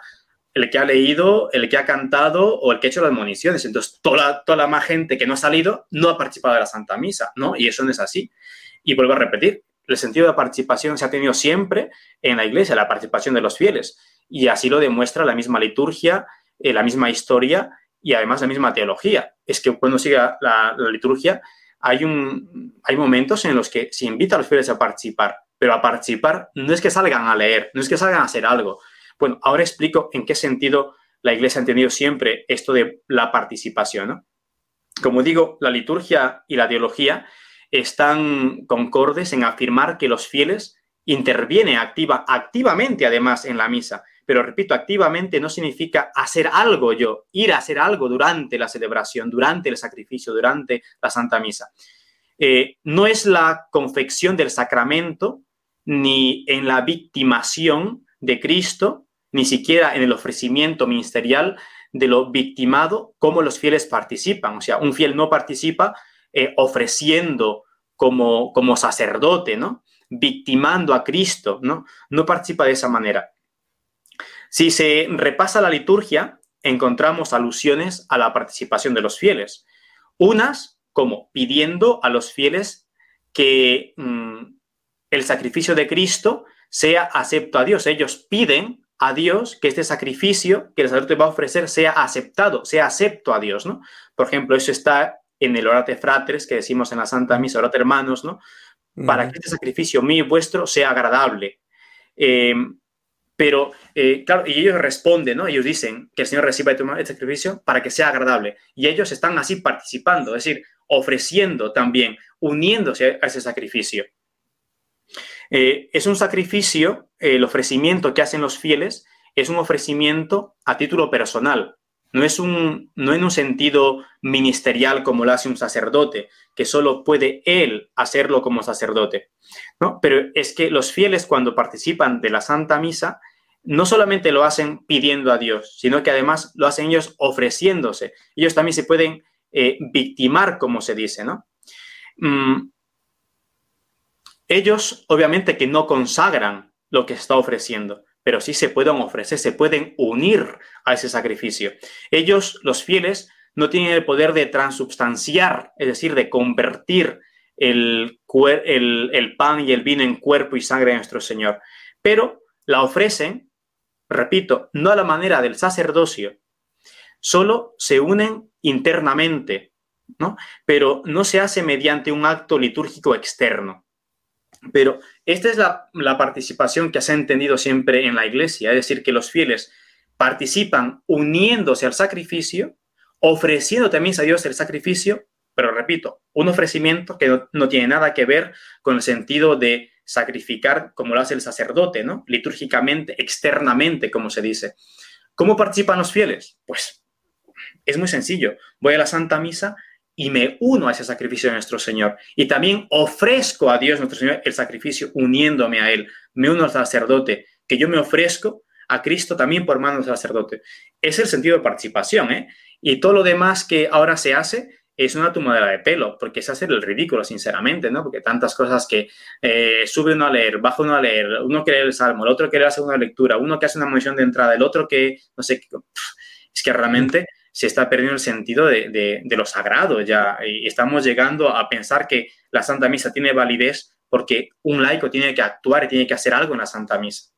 [SPEAKER 2] el que ha leído, el que ha cantado o el que ha hecho las municiones. Entonces, toda la, toda la más gente que no ha salido no ha participado de la Santa Misa, ¿no? Y eso no es así. Y vuelvo a repetir, el sentido de participación se ha tenido siempre en la iglesia, la participación de los fieles. Y así lo demuestra la misma liturgia, eh, la misma historia y además la misma teología. Es que cuando sigue la, liturgia hay, un, hay momentos en los que se invita a los fieles a participar, pero a participar no es que salgan a leer, no es que salgan a hacer algo. Bueno, ahora explico en qué sentido la iglesia ha entendido siempre esto de la participación. Como digo, la liturgia y la teología están concordes en afirmar que los fieles intervienen activa, activamente además en la misa. Pero repito, activamente no significa hacer algo yo, ir a hacer algo durante la celebración, durante el sacrificio, durante la Santa Misa. Eh, no es la confección del sacramento ni en la victimación de Cristo, ni siquiera en el ofrecimiento ministerial de lo victimado, como los fieles participan. O sea, un fiel no participa eh, ofreciendo como, como sacerdote, ¿no? Victimando a Cristo, ¿no? No participa de esa manera. Si se repasa la liturgia, encontramos alusiones a la participación de los fieles. Unas como pidiendo a los fieles que mm, el sacrificio de Cristo sea acepto a Dios. Ellos piden a Dios que este sacrificio que el sacerdote va a ofrecer sea aceptado, sea acepto a Dios, ¿no? Por ejemplo, eso está en el orate fratres que decimos en la Santa Misa, orate hermanos, ¿no? Para que este sacrificio mío y vuestro sea agradable. Em, pero, eh, claro, y ellos responden, ¿no? Ellos dicen que el Señor reciba este sacrificio para que sea agradable. Y ellos están así participando, es decir, ofreciendo también, uniéndose a ese sacrificio. Eh, es un sacrificio, el ofrecimiento que hacen los fieles es un ofrecimiento a título personal, no es un, no en un sentido ministerial como lo hace un sacerdote, que solo puede él hacerlo como sacerdote, ¿no? Pero es que los fieles cuando participan de la Santa Misa, no solamente lo hacen pidiendo a Dios, sino que además lo hacen ellos ofreciéndose. Ellos también se pueden eh, victimar, como se dice, ¿no? Mm, ellos, obviamente, que no consagran lo que está ofreciendo, pero sí se pueden ofrecer, se pueden unir a ese sacrificio. Ellos, los fieles, no tienen el poder de transubstanciar, es decir, de convertir el, el, pan y el vino en cuerpo y sangre de nuestro Señor, pero la ofrecen, repito, no a la manera del sacerdocio, solo se unen internamente, ¿no? Pero no se hace mediante un acto litúrgico externo. Pero esta es la, participación que se ha entendido siempre en la iglesia, es decir, que los fieles participan uniéndose al sacrificio, ofreciendo también a Dios el sacrificio, pero repito, un ofrecimiento que no, tiene nada que ver con el sentido de sacrificar como lo hace el sacerdote, ¿no? Litúrgicamente, externamente, como se dice. ¿Cómo participan los fieles? Pues es muy sencillo. Voy a la Santa Misa y me uno a ese sacrificio de nuestro Señor. Y también ofrezco a Dios nuestro Señor el sacrificio uniéndome a Él. Me uno al sacerdote, que yo me ofrezco a Cristo también por mano del sacerdote. Es el sentido de participación, ¿eh? Y todo lo demás que ahora se hace es una tumadera de pelo, porque es hacer el ridículo, sinceramente, ¿no? Porque tantas cosas que eh, sube uno a leer, baja uno a leer, uno quiere el salmo, el otro quiere hacer una lectura, uno que hace una mención de entrada, el otro que, no sé, es que realmente se está perdiendo el sentido de, lo sagrado ya. Estamos llegando a pensar que la Santa Misa tiene validez porque un laico tiene que actuar y tiene que hacer algo en la Santa Misa.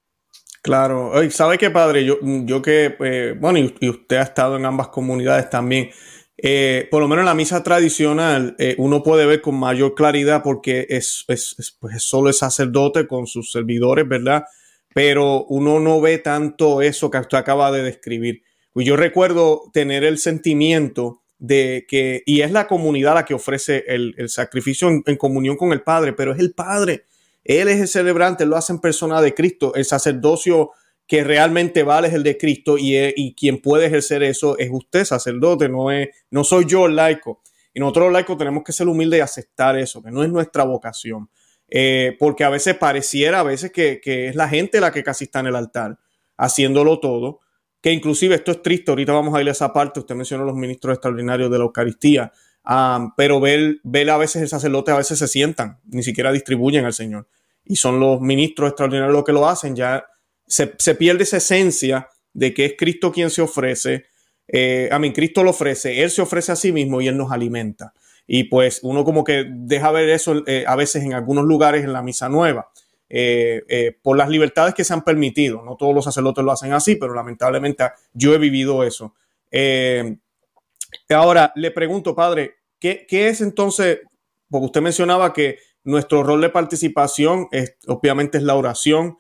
[SPEAKER 1] Claro, ¿sabe qué, padre? Yo, yo que, eh, bueno, y, usted ha estado en ambas comunidades también. Eh, por lo menos en la misa tradicional, eh, uno puede ver con mayor claridad porque es, es, pues es solo el sacerdote con sus servidores, ¿verdad? Pero uno no ve tanto eso que usted acaba de describir. Yo recuerdo tener el sentimiento de que, y es la comunidad la que ofrece el, sacrificio en, comunión con el Padre, pero es el Padre. Él es el celebrante, lo hace en persona de Cristo. El sacerdocio que realmente vale es el de Cristo y, y quien puede ejercer eso es usted, sacerdote, no, es, no soy yo el laico. Y nosotros los laicos tenemos que ser humildes y aceptar eso, que no es nuestra vocación. Eh, porque a veces pareciera, a veces que, que, es la gente la que casi está en el altar, haciéndolo todo, que inclusive esto es triste, ahorita vamos a ir a esa parte, usted mencionó los ministros extraordinarios de la Eucaristía, pero ver, a veces el sacerdote, a veces se sientan, ni siquiera distribuyen al Señor. Y son los ministros extraordinarios los que lo hacen, ya se, pierde esa esencia de que es Cristo quien se ofrece, eh, a mí Cristo lo ofrece, Él se ofrece a sí mismo y Él nos alimenta. Y pues uno como que deja ver eso eh, a veces en algunos lugares en la misa nueva. Eh, eh, por las libertades que se han permitido. No todos los sacerdotes lo hacen así, pero lamentablemente yo he vivido eso. Eh, ahora, le pregunto, padre, ¿qué, es entonces? Porque usted mencionaba que nuestro rol de participación es, obviamente es la oración.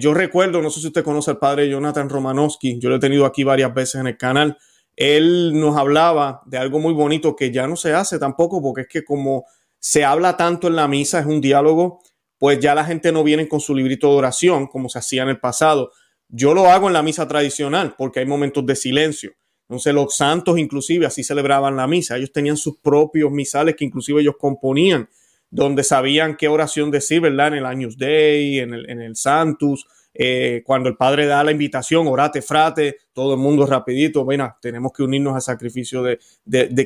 [SPEAKER 1] yo recuerdo, no sé si usted conoce al padre Jonathan Romanowski, yo lo he tenido aquí varias veces en el canal. Él nos hablaba de algo muy bonito que ya no se hace tampoco, porque es que como se habla tanto en la misa, es un diálogo pues ya la gente no viene con su librito de oración como se hacía en el pasado. Yo lo hago en la misa tradicional porque hay momentos de silencio. Entonces los santos inclusive así celebraban la misa. Ellos tenían sus propios misales que inclusive ellos componían, donde sabían qué oración decir, ¿verdad? En el Agnus Dei, en el, en el Santus, eh, cuando el Padre da la invitación, orate, frate, todo el mundo rapidito, bueno, tenemos que unirnos al sacrificio de,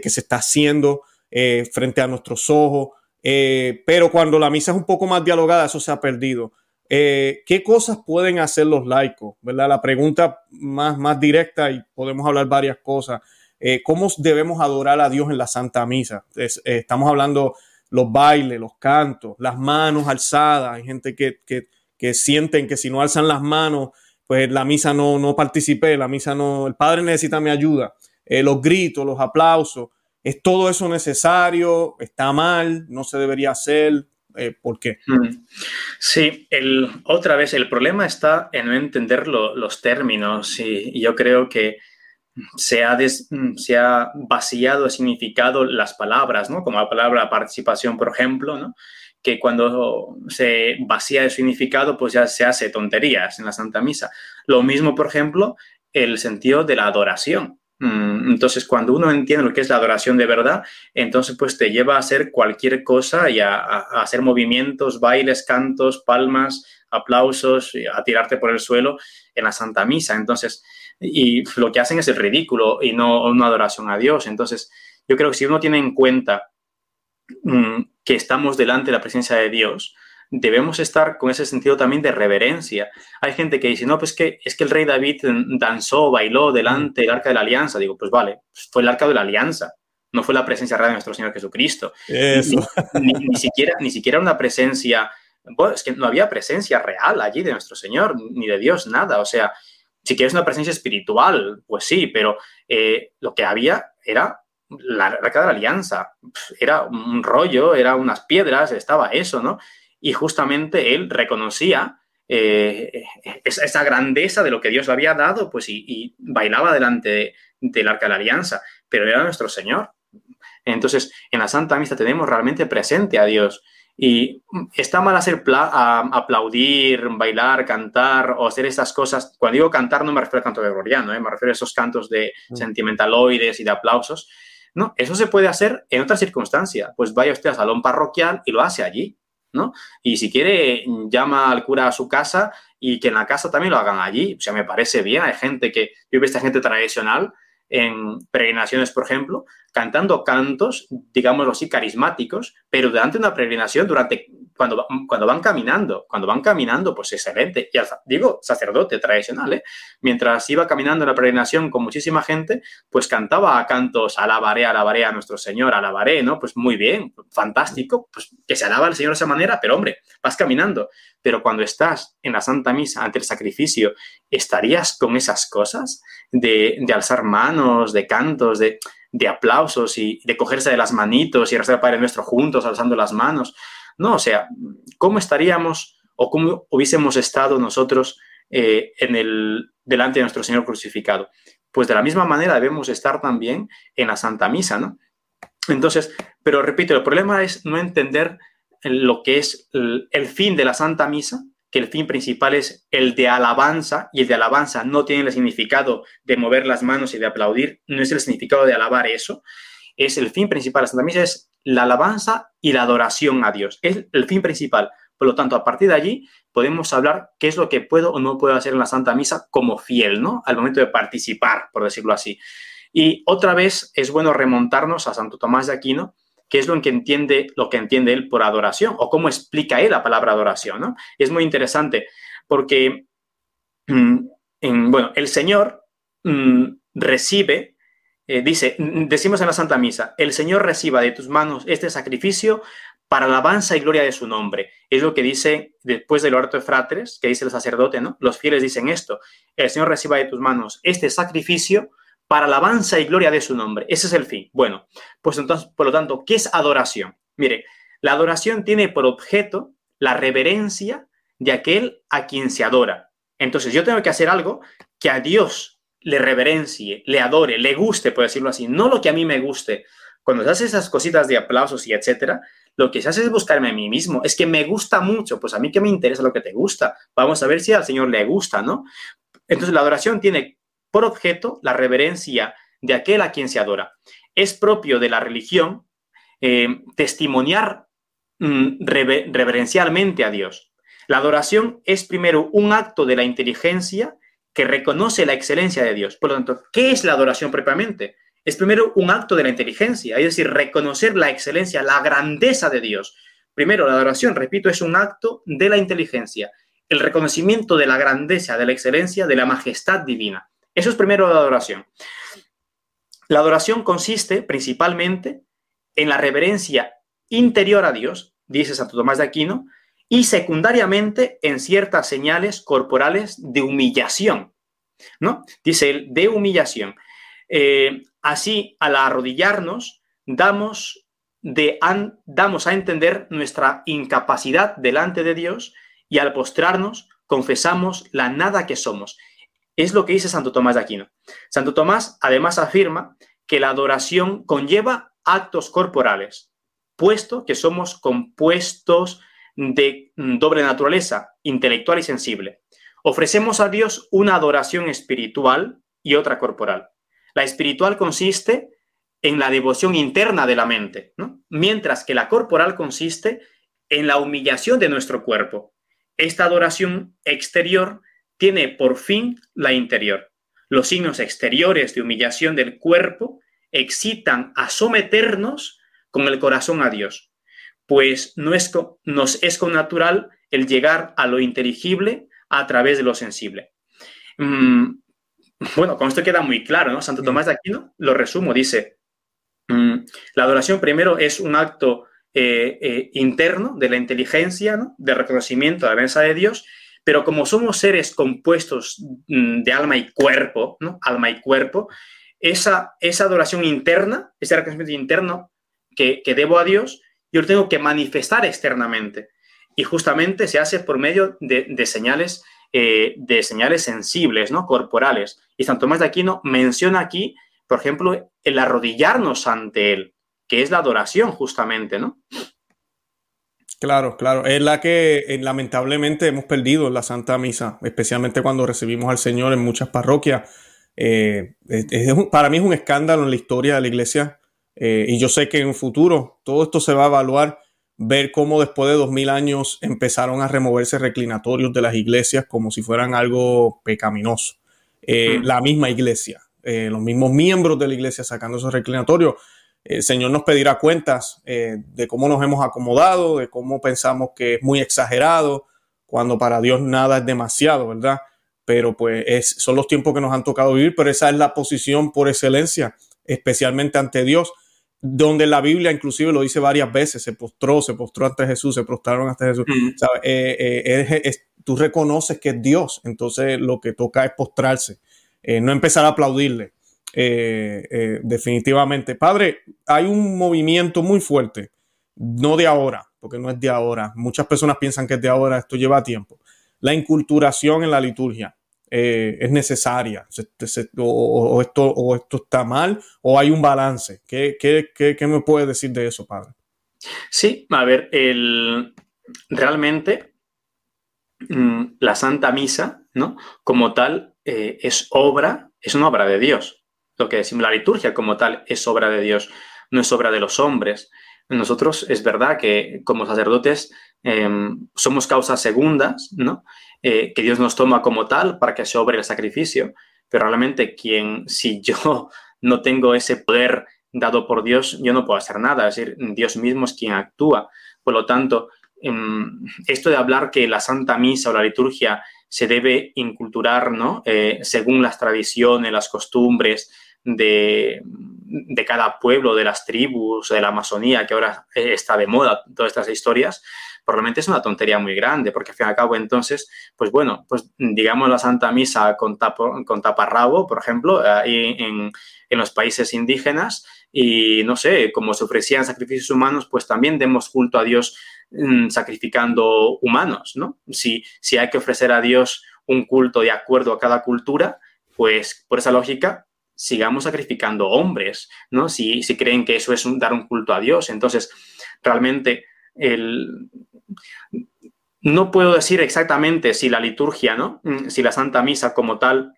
[SPEAKER 1] que se está haciendo eh, frente a nuestros ojos. Eh, pero cuando la misa es un poco más dialogada, eso se ha perdido. Eh, ¿Qué cosas pueden hacer los laicos? ¿Verdad? La pregunta más, más directa y podemos hablar varias cosas. Eh, ¿Cómo debemos adorar a Dios en la Santa Misa? estamos hablando los bailes, los cantos, las manos alzadas. Hay gente que, que, que, sienten que si no alzan las manos, pues la misa no, no participé, la misa no, el Padre necesita mi ayuda. los gritos, los aplausos. ¿Es todo eso necesario? ¿Está mal? ¿No se debería hacer? Eh, ¿Por qué? Mm.
[SPEAKER 2] Sí, el, otra vez, el problema está en no entender los términos y, yo creo que se ha, se ha vaciado de significado las palabras, ¿no? Como la palabra participación, por ejemplo, ¿no? que cuando se vacía de significado, pues ya se hace tonterías en la Santa Misa. Lo mismo, por ejemplo, el sentido de la adoración. Mm, entonces, cuando uno entiende lo que es la adoración de verdad, entonces pues te lleva a hacer cualquier cosa y a, hacer movimientos, bailes, cantos, palmas, aplausos, a tirarte por el suelo en la Santa Misa. Entonces, y lo que hacen es el ridículo y no una adoración a Dios. Entonces, yo creo que si uno tiene en cuenta mm, que estamos delante de la presencia de Dios, debemos estar con ese sentido también de reverencia. Hay gente que dice, no, pues que es que el rey David danzó, bailó delante del arca de la alianza. Digo, pues vale, fue el arca de la alianza, no fue la presencia real de nuestro Señor Jesucristo. Ni, siquiera, ni siquiera una presencia, bueno, es que no había presencia real allí de nuestro Señor, ni de Dios, nada. O sea, si quieres una presencia espiritual, pues sí, pero eh, lo que había era la arca de la alianza. Era un rollo, era unas piedras, estaba eso, ¿no? Y justamente él reconocía eh, esa, grandeza de lo que Dios le había dado, pues y, bailaba delante del arca de la alianza, pero era nuestro Señor. Entonces, en la Santa Misa tenemos realmente presente a Dios Y está mal hacer aplaudir, bailar, cantar o hacer esas cosas. Cuando digo cantar no me refiero al canto gregoriano, ¿eh? me refiero a esos cantos de mm. sentimentaloides y de aplausos. No, eso se puede hacer en otra circunstancia. Pues vaya usted al salón parroquial y lo hace allí, Y si quiere, llama al cura a su casa y que en la casa también lo hagan allí. O sea, me parece bien. Hay gente que, yo veo esta gente tradicional en peregrinaciones, por ejemplo, cantando cantos, digámoslo así, carismáticos, pero durante una peregrinación, durante cuando, cuando van caminando, cuando van caminando, pues excelente. Y digo, sacerdote tradicional, ¿eh? mientras iba caminando en la peregrinación con muchísima gente, pues cantaba a cantos, alabaré, alabaré a nuestro Señor, alabaré, ¿no? Pues muy bien, fantástico, pues que se alaba al Señor de esa manera, pero hombre, vas caminando. Pero cuando estás en la Santa Misa ante el sacrificio, ¿estarías con esas cosas de, alzar manos, de cantos, de de aplausos y de cogerse de las manitos y rezar al Padre Nuestro juntos, alzando las manos. No, o sea, ¿cómo estaríamos o cómo hubiésemos estado nosotros eh, en el, delante de nuestro Señor crucificado? Pues de la misma manera debemos estar también en la Santa Misa, ¿no? Entonces, pero repito, el problema es no entender lo que es el fin de la Santa Misa que el fin principal es el de alabanza, y el de alabanza no tiene el significado de mover las manos y de aplaudir, no es el significado de alabar eso, es el fin principal de la Santa Misa, es la alabanza y la adoración a Dios, es el fin principal. Por lo tanto, a partir de allí podemos hablar qué es lo que puedo o no puedo hacer en la Santa Misa como fiel, ¿no? Al momento de participar, por decirlo así. Y otra vez es bueno remontarnos a Santo Tomás de Aquino, qué es lo que entiende, lo que entiende él por adoración o cómo explica él la palabra adoración. ¿no? Es muy interesante porque, mm, bueno, el Señor mm, recibe, eh, dice, mm, decimos en la Santa Misa, el Señor reciba de tus manos este sacrificio para alabanza y gloria de su nombre. Es lo que dice después del orto de fratres, que dice el sacerdote, ¿no? Los fieles dicen esto, el Señor reciba de tus manos este sacrificio para alabanza y gloria de su nombre. Ese es el fin. Bueno, pues entonces, por lo tanto, ¿qué es adoración? Mire, la adoración tiene por objeto la reverencia de aquel a quien se adora. Entonces, yo tengo que hacer algo que a Dios le reverencie, le adore, le guste, por decirlo así, no lo que a mí me guste. Cuando se hace esas cositas de aplausos y etcétera, lo que se hace es buscarme a mí mismo. Es que me gusta mucho, pues a mí que me interesa lo que te gusta. Vamos a ver si al Señor le gusta, ¿no? Entonces, la adoración tiene por objeto la reverencia de aquel a quien se adora. Es propio de la religión eh, testimoniar mm, reverencialmente a Dios. La adoración es primero un acto de la inteligencia que reconoce la excelencia de Dios. Por lo tanto, ¿qué es la adoración propiamente? Es primero un acto de la inteligencia, es decir, reconocer la excelencia, la grandeza de Dios. Primero, la adoración, repito, es un acto de la inteligencia, el reconocimiento de la grandeza, de la excelencia, de la majestad divina. Eso es primero la adoración. La adoración consiste principalmente en la reverencia interior a Dios, dice Santo Tomás de Aquino, y secundariamente en ciertas señales corporales de humillación, ¿no? Dice él, de humillación. Eh, así, al arrodillarnos, damos, de, damos a entender nuestra incapacidad delante de Dios y al postrarnos confesamos la nada que somos es lo que dice Santo Tomás de Aquino. Santo Tomás además afirma que la adoración conlleva actos corporales, puesto que somos compuestos de doble naturaleza, intelectual y sensible. Ofrecemos a Dios una adoración espiritual y otra corporal. La espiritual consiste en la devoción interna de la mente, mientras que la corporal consiste en la humillación de nuestro cuerpo. Esta adoración exterior tiene por fin la interior. Los signos exteriores de humillación del cuerpo excitan a someternos con el corazón a Dios, pues no es, nos es con natural el llegar a lo inteligible a través de lo sensible. Mm, bueno, con esto queda muy claro, ¿no? Santo Tomás de Aquino lo resumo, dice, mm, la adoración primero es un acto eh, eh, interno de la inteligencia, ¿no? de reconocimiento de la venza de Dios, pero como somos seres compuestos mm, de alma y cuerpo, ¿no? Alma y cuerpo, esa, esa adoración interna, ese reconocimiento interno que, debo a Dios, yo lo tengo que manifestar externamente. Y justamente se hace por medio de, señales, eh, de señales sensibles, ¿no? Corporales. Y San Tomás de Aquino menciona aquí, por ejemplo, el arrodillarnos ante Él, que es la adoración justamente, ¿no?
[SPEAKER 1] Claro, claro. Es la que eh, lamentablemente hemos perdido en la Santa Misa, especialmente cuando recibimos al Señor en muchas parroquias. Eh, para mí es un escándalo en la historia de la iglesia eh, y yo sé que en un futuro todo esto se va a evaluar, ver cómo después de dos mil años empezaron a removerse reclinatorios de las iglesias como si fueran algo pecaminoso. Hmm. La misma iglesia, los mismos miembros de la iglesia sacando esos reclinatorios el Señor nos pedirá cuentas eh, de cómo nos hemos acomodado, de cómo pensamos que es muy exagerado, cuando para Dios nada es demasiado, ¿verdad? Pero pues es, son los tiempos que nos han tocado vivir, pero esa es la posición por excelencia, especialmente ante Dios, donde la Biblia inclusive lo dice varias veces, se postró, se postró ante Jesús, se postraron ante Jesús. Eh, eh, tú reconoces que es Dios, entonces lo que toca es postrarse, no empezar a aplaudirle. Eh, eh, definitivamente. Padre, hay un movimiento muy fuerte, no de ahora, porque no es de ahora. Muchas personas piensan que es de ahora, esto lleva tiempo. La inculturación en la liturgia eh, es necesaria, o, esto, o esto está mal, o hay un balance. ¿Qué, qué, me puede decir de eso, Padre?
[SPEAKER 2] Sí, a ver, el, realmente mm, la Santa Misa, ¿no? Como tal, es obra, es una obra de Dios lo que decimos, la liturgia como tal es obra de Dios, no es obra de los hombres. Nosotros es verdad que como sacerdotes em, somos causas segundas, ¿no? Eh, que Dios nos toma como tal para que se obre el sacrificio, pero realmente quien, si yo no tengo ese poder dado por Dios, yo no puedo hacer nada, es decir, Dios mismo es quien actúa. Por lo tanto, em, esto de hablar que la Santa Misa o la liturgia se debe inculturar, ¿no? Eh, según las tradiciones, las costumbres, de, cada pueblo, de las tribus, de la Amazonía, que ahora está de moda, todas estas historias, probablemente es una tontería muy grande, porque al fin y al cabo entonces, pues bueno, pues digamos la Santa Misa con, con taparrabo, por ejemplo, ahí en, en, los países indígenas, y no sé, como se ofrecían sacrificios humanos, pues también demos culto a Dios mm, sacrificando humanos, ¿no? Si, si hay que ofrecer a Dios un culto de acuerdo a cada cultura, pues por esa lógica, sigamos sacrificando hombres, ¿no? Si, si creen que eso es dar un culto a Dios. Entonces, realmente, el, no puedo decir exactamente si la liturgia, ¿no? Mm, si la Santa Misa como tal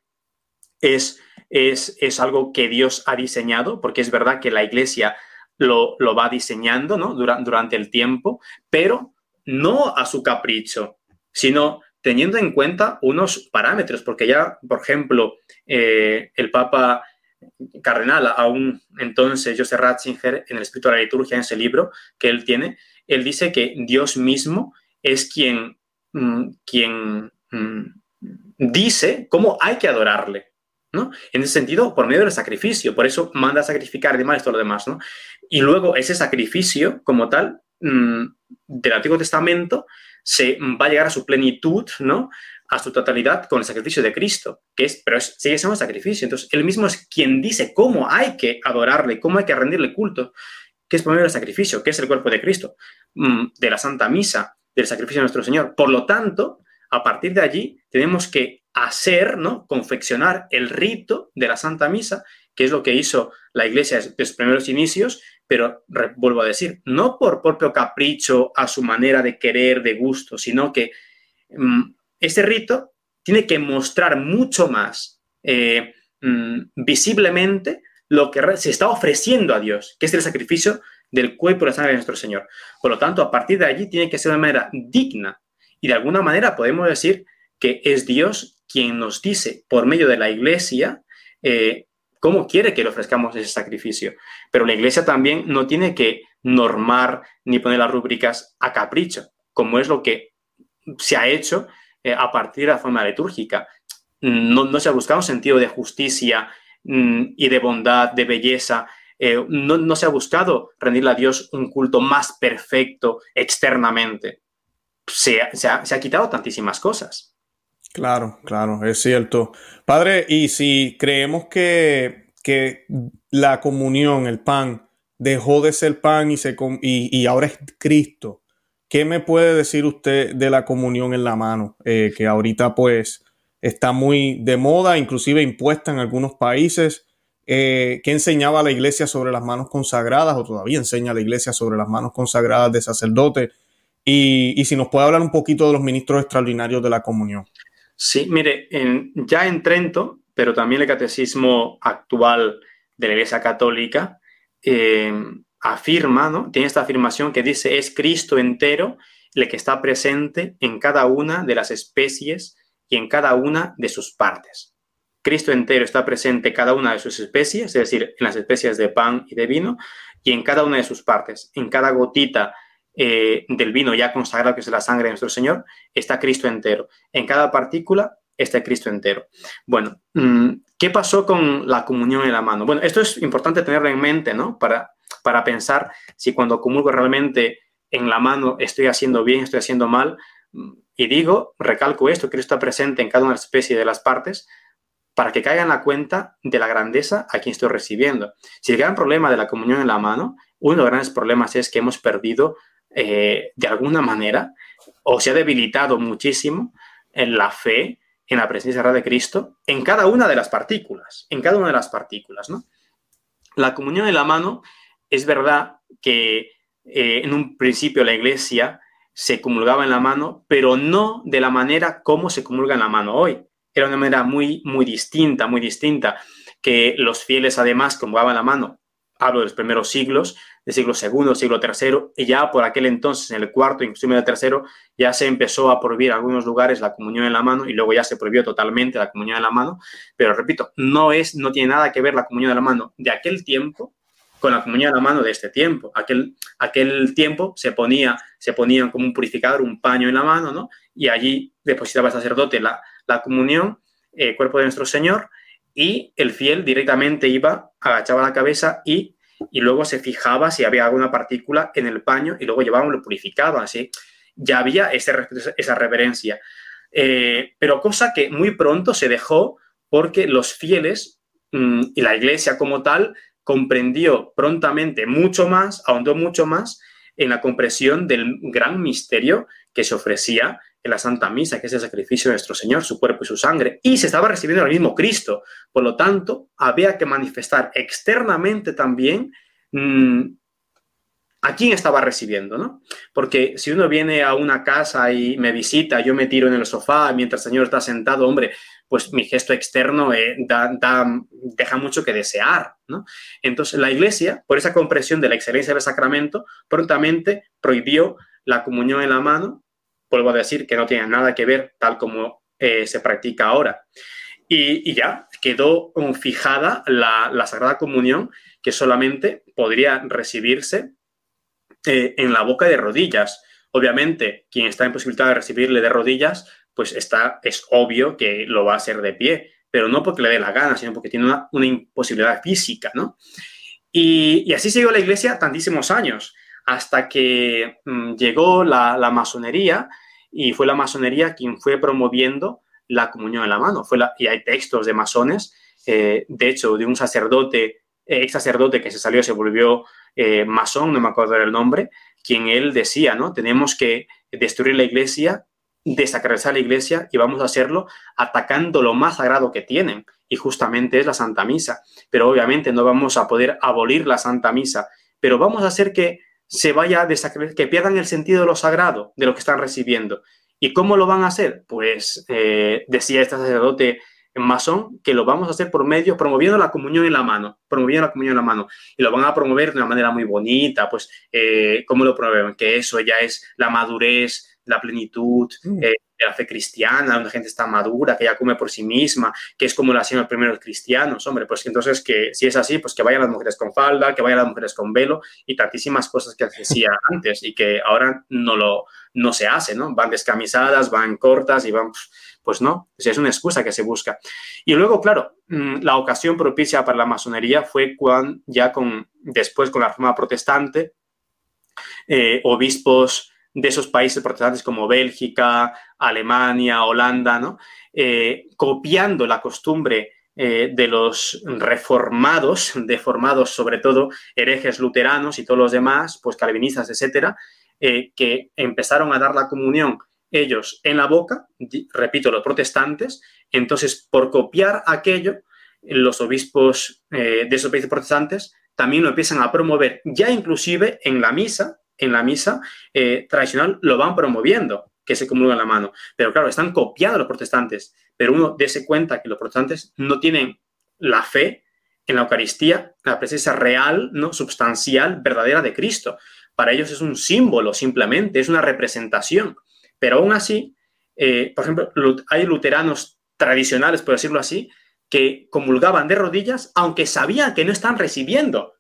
[SPEAKER 2] es, es, es algo que Dios ha diseñado, porque es verdad que la Iglesia lo, lo va diseñando, ¿no? Durante, el tiempo, pero no a su capricho, sino teniendo en cuenta unos parámetros, porque ya, por ejemplo, eh, el Papa Cardenal, aún entonces Joseph Ratzinger, en el Espíritu de la Liturgia, en ese libro que él tiene, él dice que Dios mismo es quien, mm, quien mm, dice cómo hay que adorarle. ¿no? En ese sentido, por medio del sacrificio, por eso manda a sacrificar y demás todo lo demás, ¿no? Y luego ese sacrificio como tal mm, del Antiguo Testamento se va a llegar a su plenitud, ¿no? A su totalidad con el sacrificio de Cristo, que es, pero sigue siendo sacrificio. Entonces, él mismo es quien dice cómo hay que adorarle, cómo hay que rendirle culto, que es por medio del sacrificio, que es el cuerpo de Cristo, mm, de la Santa Misa, del sacrificio de nuestro Señor. Por lo tanto, a partir de allí tenemos que hacer, ¿no? Confeccionar el rito de la Santa Misa, que es lo que hizo la Iglesia desde los primeros inicios, pero vuelvo a decir, no por propio capricho a su manera de querer, de gusto, sino que mm, este rito tiene que mostrar mucho más eh, mm, visiblemente lo que se está ofreciendo a Dios, que es el sacrificio del cuerpo y la sangre de nuestro Señor. Por lo tanto, a partir de allí tiene que ser de manera digna y de alguna manera podemos decir que es Dios quien nos dice por medio de la iglesia eh, cómo quiere que le ofrezcamos ese sacrificio. Pero la iglesia también no tiene que normar ni poner las rúbricas a capricho, como es lo que se ha hecho eh, a partir de la forma litúrgica. No, se ha buscado un sentido de justicia y de bondad, de belleza. Eh, no, se ha buscado rendirle a Dios un culto más perfecto externamente. se ha quitado tantísimas cosas.
[SPEAKER 1] Claro, claro, es cierto. Padre, y si creemos que, la comunión, el pan, dejó de ser pan y, se, y, ahora es Cristo, ¿qué me puede decir usted de la comunión en la mano? Eh, que ahorita pues está muy de moda, inclusive impuesta en algunos países. Eh, ¿Qué enseñaba la iglesia sobre las manos consagradas o todavía enseña la iglesia sobre las manos consagradas de sacerdotes? y, si nos puede hablar un poquito de los ministros extraordinarios de la comunión.
[SPEAKER 2] Sí, mire, ya en Trento, pero también el catecismo actual de la Iglesia Católica, eh, afirma, ¿no? Tiene esta afirmación que dice, es Cristo entero el que está presente en cada una de las especies y en cada una de sus partes. Cristo entero está presente en cada una de sus especies, es decir, en las especies de pan y de vino, y en cada una de sus partes, en cada gotita eh, del vino ya consagrado, que es la sangre de nuestro Señor, está Cristo entero. En cada partícula está Cristo entero. Bueno, mm, ¿qué pasó con la comunión en la mano? Bueno, esto es importante tenerlo en mente, ¿no? Para, para pensar si cuando comulgo realmente en la mano estoy haciendo bien, estoy haciendo mal. Y digo, recalco esto, Cristo está presente en cada una especie de las partes para que caiga en la cuenta de la grandeza a quien estoy recibiendo. Si el gran problema de la comunión en la mano, uno de los grandes problemas es que hemos perdido eh, de alguna manera o se ha debilitado muchísimo en la fe en la presencia real de Cristo en cada una de las partículas, en cada una de las partículas, ¿no? La comunión en la mano es verdad que eh, en un principio la iglesia se comulgaba en la mano, pero no de la manera como se comulga en la mano hoy. Era una manera muy, muy distinta, muy distinta, que los fieles además comulgaban la mano. Hablo de los primeros siglos, del siglo II, siglo III, y ya por aquel entonces, en el cuarto, inclusive en el tercero, ya se empezó a prohibir en algunos lugares la comunión en la mano y luego ya se prohibió totalmente la comunión en la mano. Pero repito, no es, no tiene nada que ver la comunión en la mano de aquel tiempo con la comunión a la mano de este tiempo. Aquel, aquel tiempo se ponía, se ponía como un purificador, un paño en la mano, ¿no? Y allí depositaba el sacerdote la, la comunión, el cuerpo de nuestro Señor, y el fiel directamente iba, agachaba la cabeza y, y luego se fijaba si había alguna partícula en el paño y luego llevaban, lo purificaban, así. Ya había ese, esa reverencia. Eh, pero cosa que muy pronto se dejó porque los fieles mm, y la iglesia como tal comprendió prontamente mucho más, ahondó mucho más en la comprensión del gran misterio que se ofrecía en la Santa Misa, que es el sacrificio de nuestro Señor, su cuerpo y su sangre, y se estaba recibiendo el mismo Cristo. Por lo tanto, había que manifestar externamente también mm, a quién estaba recibiendo, ¿no? Porque si uno viene a una casa y me visita, yo me tiro en el sofá mientras el Señor está sentado, hombre, pues mi gesto externo eh, deja mucho que desear, ¿no? Entonces la Iglesia, por esa comprensión de la excelencia del sacramento, prontamente prohibió la comunión en la mano, vuelvo a decir que no tiene nada que ver tal como eh, se practica ahora. Y, ya quedó fijada la, la, Sagrada Comunión que solamente podría recibirse eh, en la boca de rodillas. Obviamente, quien está en posibilidad de recibirle de rodillas pues está, es obvio que lo va a hacer de pie, pero no porque le dé la gana, sino porque tiene una, imposibilidad física, ¿no? Y, así siguió la iglesia tantísimos años, hasta que mm, llegó la, masonería y fue la masonería quien fue promoviendo la comunión en la mano. Fue y hay textos de masones, eh, de hecho, de un sacerdote, ex sacerdote que se salió, se volvió eh, masón, no me acuerdo el nombre, quien él decía, ¿no? Tenemos que destruir la iglesia desacralizar la iglesia y vamos a hacerlo atacando lo más sagrado que tienen y justamente es la Santa Misa. Pero obviamente no vamos a poder abolir la Santa Misa, pero vamos a hacer que se vaya a que pierdan el sentido de lo sagrado, de lo que están recibiendo. ¿Y cómo lo van a hacer? Pues eh, decía este sacerdote masón que lo vamos a hacer por medio, promoviendo la comunión en la mano, promoviendo la comunión en la mano. Y lo van a promover de una manera muy bonita, pues, eh, ¿cómo lo promueven? Que eso ya es la madurez la plenitud mm. eh, de la fe cristiana, donde la gente está madura, que ya come por sí misma, que es como lo hacían los primeros cristianos, hombre, pues entonces que si es así, pues que vayan las mujeres con falda, que vayan las mujeres con velo y tantísimas cosas que hacía antes y que ahora no lo no se hace, ¿no? Van descamisadas, van cortas y van, pues no, es una excusa que se busca. Y luego, claro, mm, la ocasión propicia para la masonería fue cuando ya con, después con la reforma protestante, eh, obispos de esos países protestantes como Bélgica, Alemania, Holanda, ¿no? Eh, copiando la costumbre eh, de los reformados, deformados sobre todo herejes luteranos y todos los demás, pues calvinistas, etcétera, eh, que empezaron a dar la comunión ellos en la boca, repito, los protestantes, entonces por copiar aquello, los obispos de esos países protestantes también lo empiezan a promover ya inclusive en la misa, en la misa eh, tradicional lo van promoviendo, que se comulga en la mano. Pero claro, están copiando los protestantes. Pero uno dése cuenta que los protestantes no tienen la fe en la Eucaristía, la presencia real, ¿no? substancial, verdadera de Cristo. Para ellos es un símbolo simplemente, es una representación. Pero aún así, eh, por ejemplo, hay luteranos tradicionales, por decirlo así, que comulgaban de rodillas, aunque sabían que no están recibiendo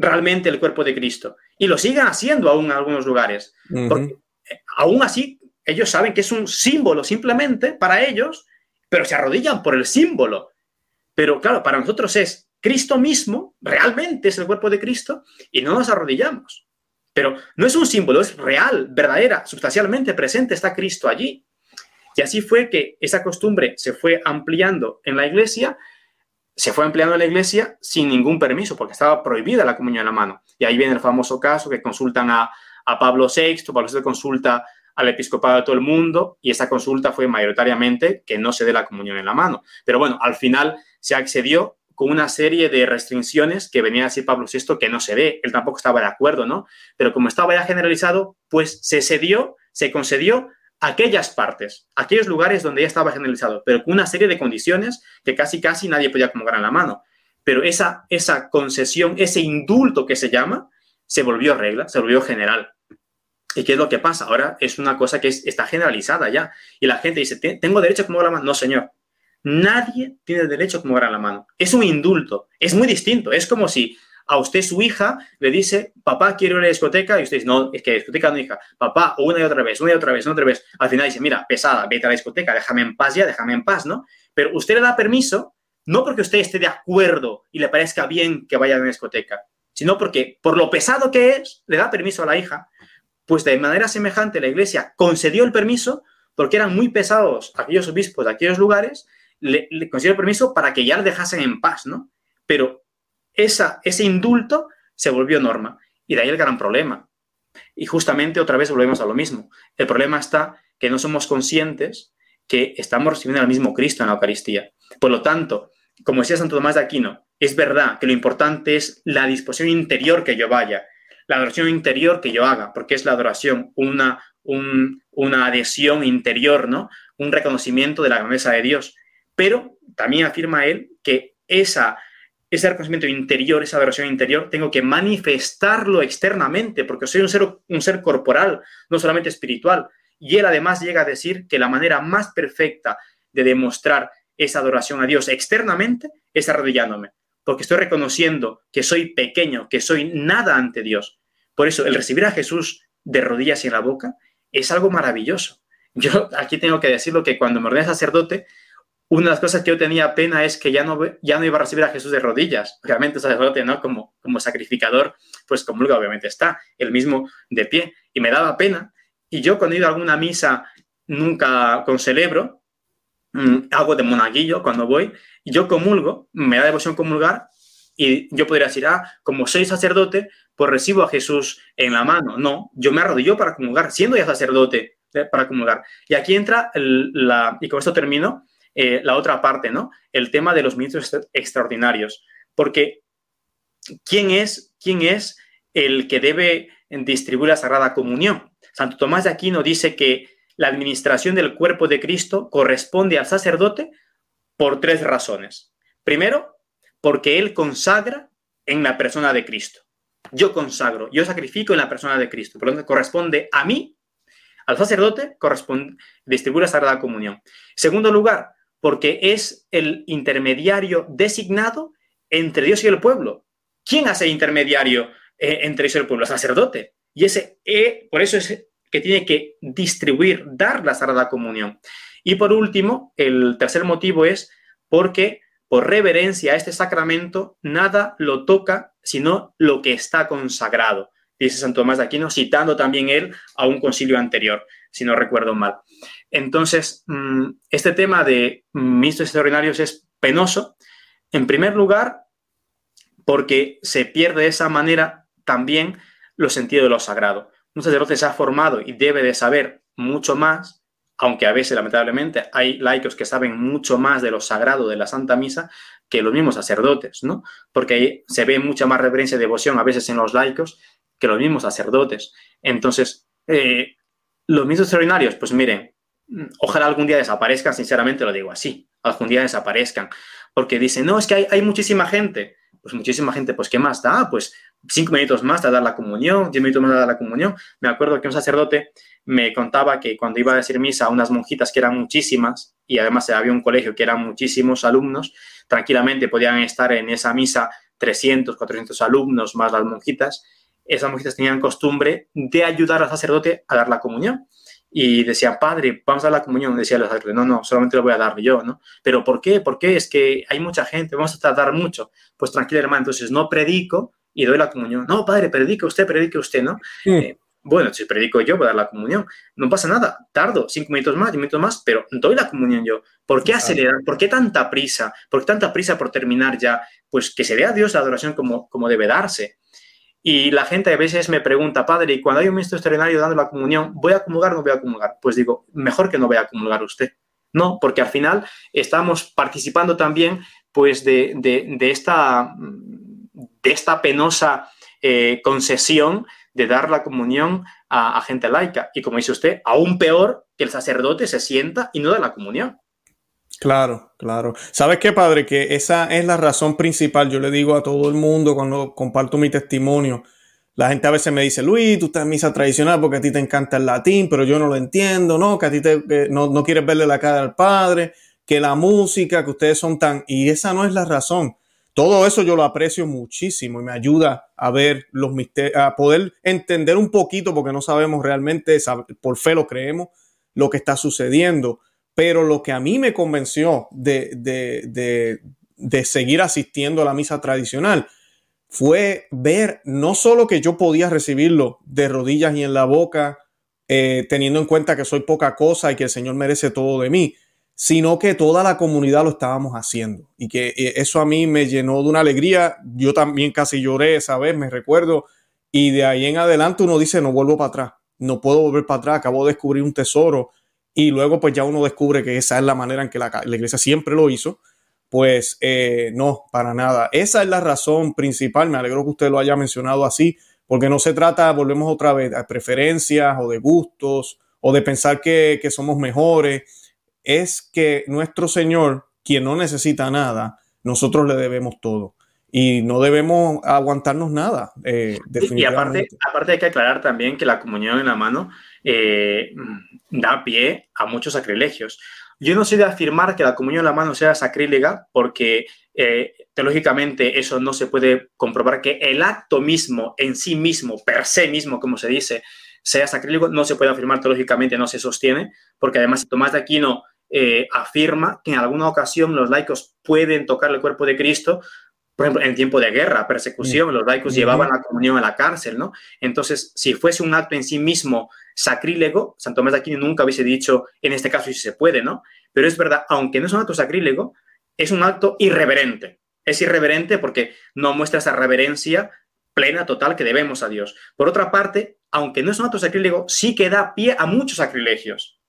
[SPEAKER 2] realmente el cuerpo de Cristo. Y lo siguen haciendo aún en algunos lugares. Porque eh, aún así, ellos saben que es un símbolo simplemente para ellos, pero se arrodillan por el símbolo. Pero claro, para nosotros es Cristo mismo, realmente es el cuerpo de Cristo, y no nos arrodillamos. Pero no es un símbolo, es real, verdadera, sustancialmente presente está Cristo allí. Y así fue que esa costumbre se fue ampliando en la iglesia, se fue ampliando en la iglesia sin ningún permiso, porque estaba prohibida la comunión en la mano. Y ahí viene el famoso caso que consultan a, Pablo VI, Pablo VI consulta al episcopado de todo el mundo y esa consulta fue mayoritariamente que no se dé la comunión en la mano. Pero bueno, al final se accedió con una serie de restricciones que venía a decir Pablo VI que no se dé. Él tampoco estaba de acuerdo, ¿no? Pero como estaba ya generalizado, pues se cedió, se concedió aquellas partes, aquellos lugares donde ya estaba generalizado, pero con una serie de condiciones que casi casi nadie podía acomodar en la mano. Pero esa, esa concesión, ese indulto que se llama, se volvió regla, se volvió general. ¿Y qué es lo que pasa? Ahora es una cosa que está generalizada ya. Y la gente dice, ¿tengo derecho a acomodar la mano? No, señor. Nadie tiene derecho a acomodar la mano. Es un indulto. Es muy distinto. Es como si a usted su hija le dice, papá, quiero ir a la discoteca, y usted dice, no, es que discoteca no, hija, papá, una y otra vez, una y otra vez, una y otra vez. Al final dice, mira, pesada, vete a la discoteca, déjame en paz ya, déjame en paz, ¿no? Pero usted le da permiso, no porque usted esté de acuerdo y le parezca bien que vaya a la discoteca, sino porque por lo pesado que es, le da permiso a la hija. Pues de manera semejante la iglesia concedió el permiso porque eran muy pesados aquellos obispos de aquellos lugares, le, le concedió el permiso para que ya le dejasen en paz, ¿no? Pero ese indulto se volvió norma. Y de ahí el gran problema. Y justamente otra vez volvemos a lo mismo. El problema está que no somos conscientes que estamos recibiendo al mismo Cristo en la Eucaristía. Por lo tanto, como decía Santo Tomás de Aquino, es verdad que lo importante es la disposición interior que yo vaya, la adoración interior que yo haga, porque es la adoración una, una adhesión interior, ¿no? Un reconocimiento de la grandeza de Dios. Pero también afirma él que esa ese reconocimiento interior, esa adoración interior, tengo que manifestarlo externamente, porque soy un ser, corporal, no solamente espiritual. Y él además llega a decir que la manera más perfecta de demostrar esa adoración a Dios externamente es arrodillándome, porque estoy reconociendo que soy pequeño, que soy nada ante Dios. Por eso, el recibir a Jesús de rodillas y en la boca es algo maravilloso. Yo aquí tengo que decirlo que cuando me ordené sacerdote, una de las cosas que yo tenía pena es que ya no, ya no iba a recibir a Jesús de rodillas. El sacerdote, ¿no? Como, como sacrificador, pues comulga, obviamente está, el mismo de pie. Y me daba pena. Y yo cuando he ido a alguna misa, nunca con celebro, mm, hago de monaguillo cuando voy, y yo comulgo, me da devoción comulgar, y yo podría decir, ah, como soy sacerdote, pues recibo a Jesús en la mano. No, yo me arrodillo para comulgar, siendo ya sacerdote eh, para comulgar. Y aquí entra, la, y con esto termino, eh, la otra parte, ¿no? El tema de los ministros extraordinarios. Porque ¿quién es, quién es el que debe distribuir la Sagrada Comunión? Santo Tomás de Aquino dice que la administración del cuerpo de Cristo corresponde al sacerdote por tres razones. Primero, porque él consagra en la persona de Cristo. Yo consagro, yo sacrifico en la persona de Cristo. Por lo tanto, corresponde a mí, al sacerdote, corresponde distribuir la Sagrada Comunión. Segundo lugar, porque es el intermediario designado entre Dios y el pueblo. ¿Quién hace intermediario eh, entre Dios y el pueblo? El sacerdote. Y ese e, por eso es que tiene que distribuir, dar la Sagrada Comunión. Y por último, el tercer motivo es porque por reverencia a este sacramento nada lo toca sino lo que está consagrado, dice Santo Tomás de Aquino, citando también él a un concilio anterior, si no recuerdo mal. Entonces, mm, este tema de ministros extraordinarios es penoso, en primer lugar, porque se pierde de esa manera también los sentidos de lo sagrado. Un sacerdote se ha formado y debe de saber mucho más, aunque a veces, lamentablemente, hay laicos que saben mucho más de lo sagrado de la Santa Misa que los mismos sacerdotes, ¿no? Porque ahí se ve mucha más reverencia y devoción a veces en los laicos que los mismos sacerdotes. Entonces, eh, los mismos extraordinarios, pues miren, ojalá algún día desaparezcan, sinceramente lo digo así, algún día desaparezcan, porque dicen, no, es que hay, hay muchísima gente, pues muchísima gente, pues ¿qué más da? Pues cinco minutos más de dar la comunión, diez minutos más de dar la comunión. Me acuerdo que un sacerdote me contaba que cuando iba a decir misa a unas monjitas que eran muchísimas, y además había un colegio que eran muchísimos alumnos, tranquilamente podían estar en esa misa 300, 400 alumnos más las monjitas, esas monjitas tenían costumbre de ayudar al sacerdote a dar la comunión. Y decían, padre, vamos a dar la comunión. Decía el sacerdote, no, no, solamente lo voy a dar yo, ¿no? Pero ¿por qué? ¿Por qué? Es que hay mucha gente, vamos a tardar mucho. Pues tranquilo, hermano, entonces no predico y doy la comunión. No, padre, predique usted, predique usted, ¿no? Eh, bueno, si predico yo, voy a dar la comunión. No pasa nada, tardo cinco minutos más, diez minutos más, pero doy la comunión yo. ¿Por qué acelerar? ¿Por qué tanta prisa? ¿Por qué tanta prisa por terminar ya? Pues que se vea a Dios la adoración como, como debe darse. Y la gente a veces me pregunta, padre, y cuando hay un ministro extraordinario dando la comunión, ¿voy a comulgar o no voy a comulgar? Pues digo, mejor que no vaya a comulgar usted. No, porque al final estamos participando también pues de, de, esta, de esta penosa eh, concesión de dar la comunión a, a, gente laica. Y como dice usted, aún peor que el sacerdote se sienta y no da la comunión.
[SPEAKER 1] Claro, claro. ¿Sabes qué, padre? Que esa es la razón principal. Yo le digo a todo el mundo cuando comparto mi testimonio. La gente a veces me dice, Luis, tú estás en misa tradicional porque a ti te encanta el latín, pero yo no lo entiendo, ¿no? Que a ti te, no, no quieres verle la cara al padre, que la música, que ustedes son tan... Y esa no es la razón. Todo eso yo lo aprecio muchísimo y me ayuda a ver los misterios, a poder entender un poquito, porque no sabemos realmente, por fe lo creemos, lo que está sucediendo pero lo que a mí me convenció de, de, seguir asistiendo a la misa tradicional fue ver no solo que yo podía recibirlo de rodillas y en la boca, eh, teniendo en cuenta que soy poca cosa y que el Señor merece todo de mí, sino que toda la comunidad lo estábamos haciendo. Y que eh, eso a mí me llenó de una alegría. Yo también casi lloré esa vez, me recuerdo, y de ahí en adelante uno dice, no vuelvo para atrás, no puedo volver para atrás, acabo de descubrir un tesoro y luego pues ya uno descubre que esa es la manera en que la, iglesia siempre lo hizo, pues eh, no, para nada. Esa es la razón principal, me alegro que usted lo haya mencionado así, porque no se trata, volvemos otra vez, de preferencias o de gustos o de pensar que, que somos mejores, es que nuestro Señor, quien no necesita nada, nosotros le debemos todo y no debemos aguantarnos nada.
[SPEAKER 2] Eh, y aparte, aparte hay que aclarar también que la comunión en la mano eh, da pie a muchos sacrilegios. Yo no soy de afirmar que la comunión en la mano sea sacrílega porque eh, teológicamente eso no se puede comprobar que el acto mismo, en sí mismo, per se mismo, como se dice, sea sacrílego, no se puede afirmar teológicamente, no se sostiene, porque además Tomás de Aquino afirma que en alguna ocasión los laicos pueden tocar el cuerpo de Cristo por ejemplo, en tiempo de guerra, persecución, los laicos llevaban la comunión a la cárcel, ¿no? Entonces, si fuese un acto en sí mismo sacrílego, Santo Tomás de Aquino nunca hubiese dicho, en este caso, si se puede, ¿no? Pero es verdad, aunque no es un acto sacrílego, es un acto irreverente. Es irreverente porque no muestra esa reverencia plena, total, que debemos a Dios. Por otra parte, aunque no es un acto sacrílego, sí que da pie a muchos sacrilegios.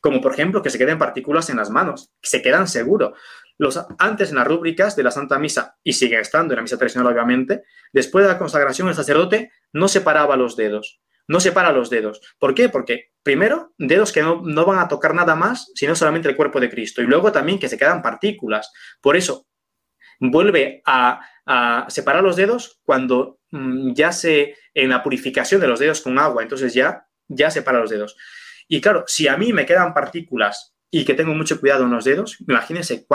[SPEAKER 2] Como por ejemplo que se queden partículas en las manos, que se quedan seguro. Los, antes en las rúbricas de la Santa Misa, y sigue estando en la misa tradicional obviamente, después de la consagración el sacerdote no separaba los dedos, no separa los dedos. ¿Por qué? Porque primero, dedos que no, van a tocar nada más, sino solamente el cuerpo de Cristo, y luego también que se quedan partículas. Por eso, vuelve a, separar los dedos cuando mm, ya se, en la purificación de los dedos con agua, entonces ya, ya separa los dedos. Y claro, si a mí me quedan partículas y que tengo mucho cuidado en los dedos, imagínense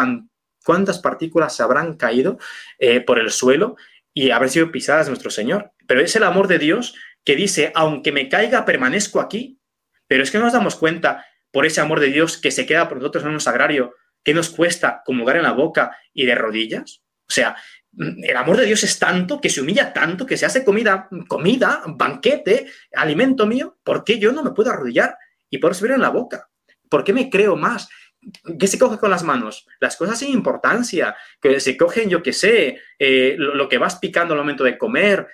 [SPEAKER 2] cuántas partículas habrán caído eh, por el suelo y habrán sido pisadas de nuestro Señor. Pero es el amor de Dios que dice, aunque me caiga, permanezco aquí. Pero es que no nos damos cuenta, por ese amor de Dios que se queda por nosotros en un sagrario, que nos cuesta comulgar en la boca y de rodillas. O sea, el amor de Dios es tanto, que se humilla tanto, que se hace comida, comida, banquete, alimento mío, ¿por qué yo no me puedo arrodillar y por subir en la boca? ¿Por qué me creo más? ¿Qué se coge con las manos? Las cosas sin importancia, que se cogen, yo qué sé, eh, lo, que vas picando al momento de comer,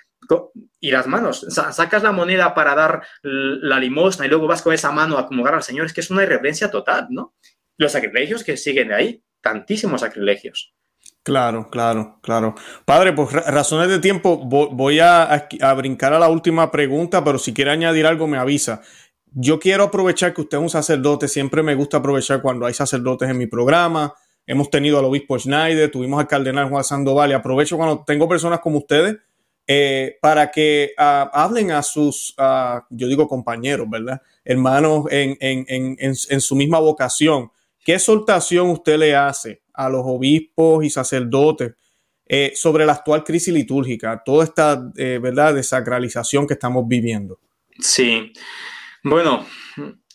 [SPEAKER 2] y las manos, sacas la moneda para dar la limosna y luego vas con esa mano a acomodar al Señor, es que es una irreverencia total, ¿no? Los sacrilegios que siguen de ahí, tantísimos sacrilegios.
[SPEAKER 1] Claro, claro, claro. Padre, por razones de tiempo, voy a, brincar a la última pregunta, pero si quiere añadir algo, me avisa. Yo quiero aprovechar que usted es un sacerdote, siempre me gusta aprovechar cuando hay sacerdotes en mi programa. Hemos tenido al obispo Schneider, tuvimos al cardenal Juan Sandoval y aprovecho cuando tengo personas como ustedes eh, para que ah, hablen a sus, ah, yo digo compañeros, ¿verdad? Hermanos en, en su misma vocación. ¿Qué exhortación usted le hace a los obispos y sacerdotes eh, sobre la actual crisis litúrgica, toda esta eh, verdad desacralización que estamos viviendo.
[SPEAKER 2] Sí, bueno,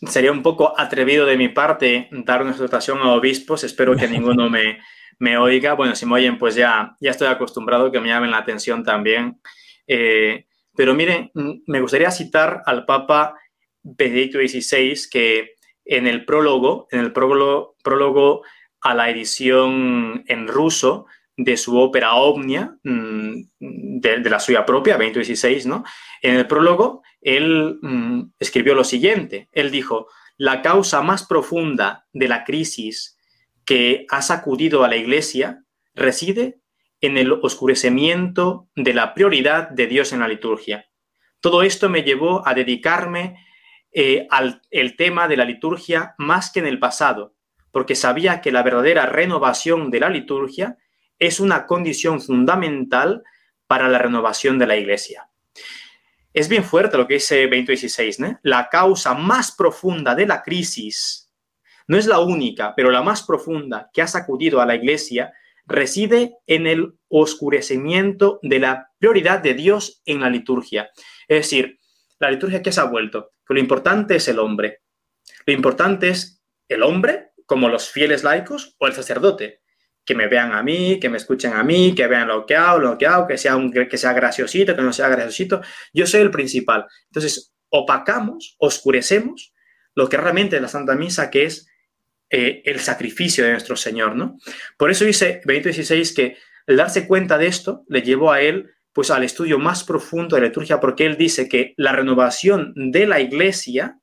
[SPEAKER 2] sería un poco atrevido de mi parte dar una exhortación a obispos, espero que ninguno me, me oiga. Bueno, si me oyen, pues ya, ya estoy acostumbrado que me llamen la atención también. Eh, pero miren, me gustaría citar al Papa Benedicto XVI que en el prólogo, en el prólogo, prólogo a la edición en ruso de su ópera Omnia, mm, de, la suya propia, 2016, ¿no? En el prólogo, él mm, escribió lo siguiente. Él dijo, la causa más profunda de la crisis que ha sacudido a la Iglesia reside en el oscurecimiento de la prioridad de Dios en la liturgia. Todo esto me llevó a dedicarme eh, al el tema de la liturgia más que en el pasado, porque sabía que la verdadera renovación de la liturgia es una condición fundamental para la renovación de la iglesia. Es bien fuerte lo que dice 2016, ¿no? La causa más profunda de la crisis, no es la única, pero la más profunda que ha sacudido a la iglesia, reside en el oscurecimiento de la prioridad de Dios en la liturgia. Es decir, la liturgia que se ha vuelto, que lo importante es el hombre. Lo importante es el hombre como los fieles laicos o el sacerdote. Que me vean a mí, que me escuchen a mí, que vean lo que hago, lo que hago, que sea, un, que sea graciosito, que no sea graciosito. Yo soy el principal. Entonces, opacamos, oscurecemos lo que realmente es la Santa Misa, que es eh, el sacrificio de nuestro Señor, ¿no? Por eso dice Benito XVI que el darse cuenta de esto le llevó a él pues al estudio más profundo de la liturgia, porque él dice que la renovación de la iglesia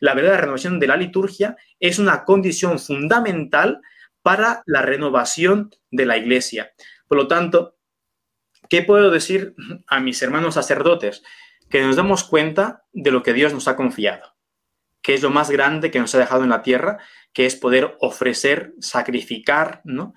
[SPEAKER 2] la verdadera renovación de la liturgia es una condición fundamental para la renovación de la iglesia. Por lo tanto, ¿qué puedo decir a mis hermanos sacerdotes? Que nos demos cuenta de lo que Dios nos ha confiado, que es lo más grande que nos ha dejado en la tierra, que es poder ofrecer, sacrificar, ¿no?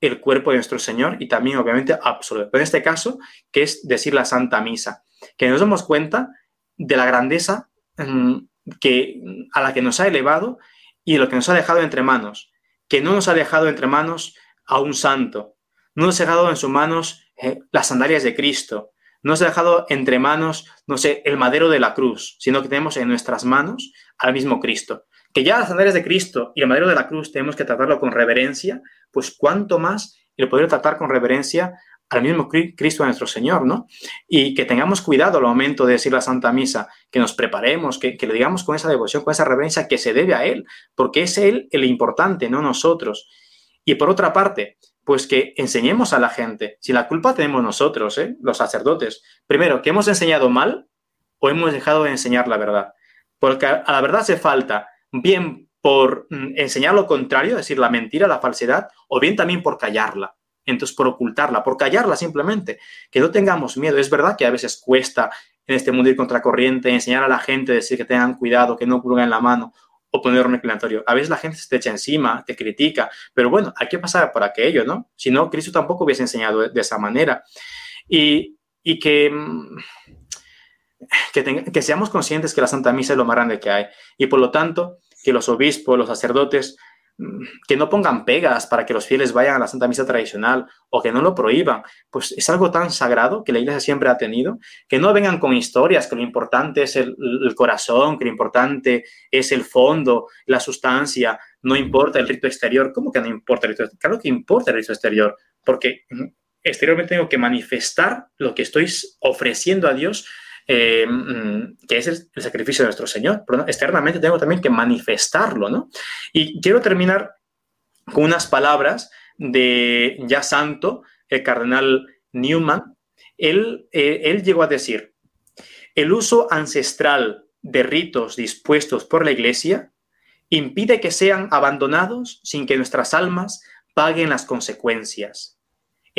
[SPEAKER 2] el cuerpo de nuestro Señor y también, obviamente, absolver. Pero en este caso, que es decir la Santa Misa, que nos demos cuenta de la grandeza mm, que, a la que nos ha elevado y lo que nos ha dejado entre manos, que no nos ha dejado entre manos a un santo, no nos ha dejado en sus manos eh, las sandalias de Cristo, no nos ha dejado entre manos, no sé, el madero de la cruz, sino que tenemos en nuestras manos al mismo Cristo. Que ya las sandalias de Cristo y el madero de la cruz tenemos que tratarlo con reverencia, pues cuánto más el poder tratar con reverencia al mismo Cristo nuestro Señor, ¿no? Y que tengamos cuidado al momento de decir la Santa Misa, que nos preparemos, que, le digamos con esa devoción, con esa reverencia que se debe a Él, porque es Él el importante, no nosotros. Y por otra parte, pues que enseñemos a la gente, si la culpa tenemos nosotros, ¿eh? los sacerdotes, primero, que hemos enseñado mal o hemos dejado de enseñar la verdad. Porque a la verdad se falta, bien por mm, enseñar lo contrario, es decir, la mentira, la falsedad, o bien también por callarla entonces por ocultarla, por callarla simplemente, que no tengamos miedo. Es verdad que a veces cuesta en este mundo ir contracorriente, enseñar a la gente, decir que tengan cuidado, que no en la mano o poner un reclinatorio. A veces la gente se te echa encima, te critica, pero bueno, hay que pasar por aquello, ¿no? Si no, Cristo tampoco hubiese enseñado de, esa manera. Y, que, mm, que seamos conscientes que la Santa Misa es lo más grande que hay. Y por lo tanto, que los obispos, los sacerdotes, que no pongan pegas para que los fieles vayan a la Santa Misa tradicional o que no lo prohíban, pues es algo tan sagrado que la Iglesia siempre ha tenido, que no vengan con historias, que lo importante es el, corazón, que lo importante es el fondo, la sustancia, no importa el rito exterior. ¿Cómo que no importa el rito exterior? Claro que importa el rito exterior, porque exteriormente tengo que manifestar lo que estoy ofreciendo a Dios eh, mm, que es el, sacrificio de nuestro Señor. Pero externamente tengo también que manifestarlo, ¿no? Y quiero terminar con unas palabras de ya santo, el cardenal Newman. Él, eh, él llegó a decir, el uso ancestral de ritos dispuestos por la Iglesia impide que sean abandonados sin que nuestras almas paguen las consecuencias.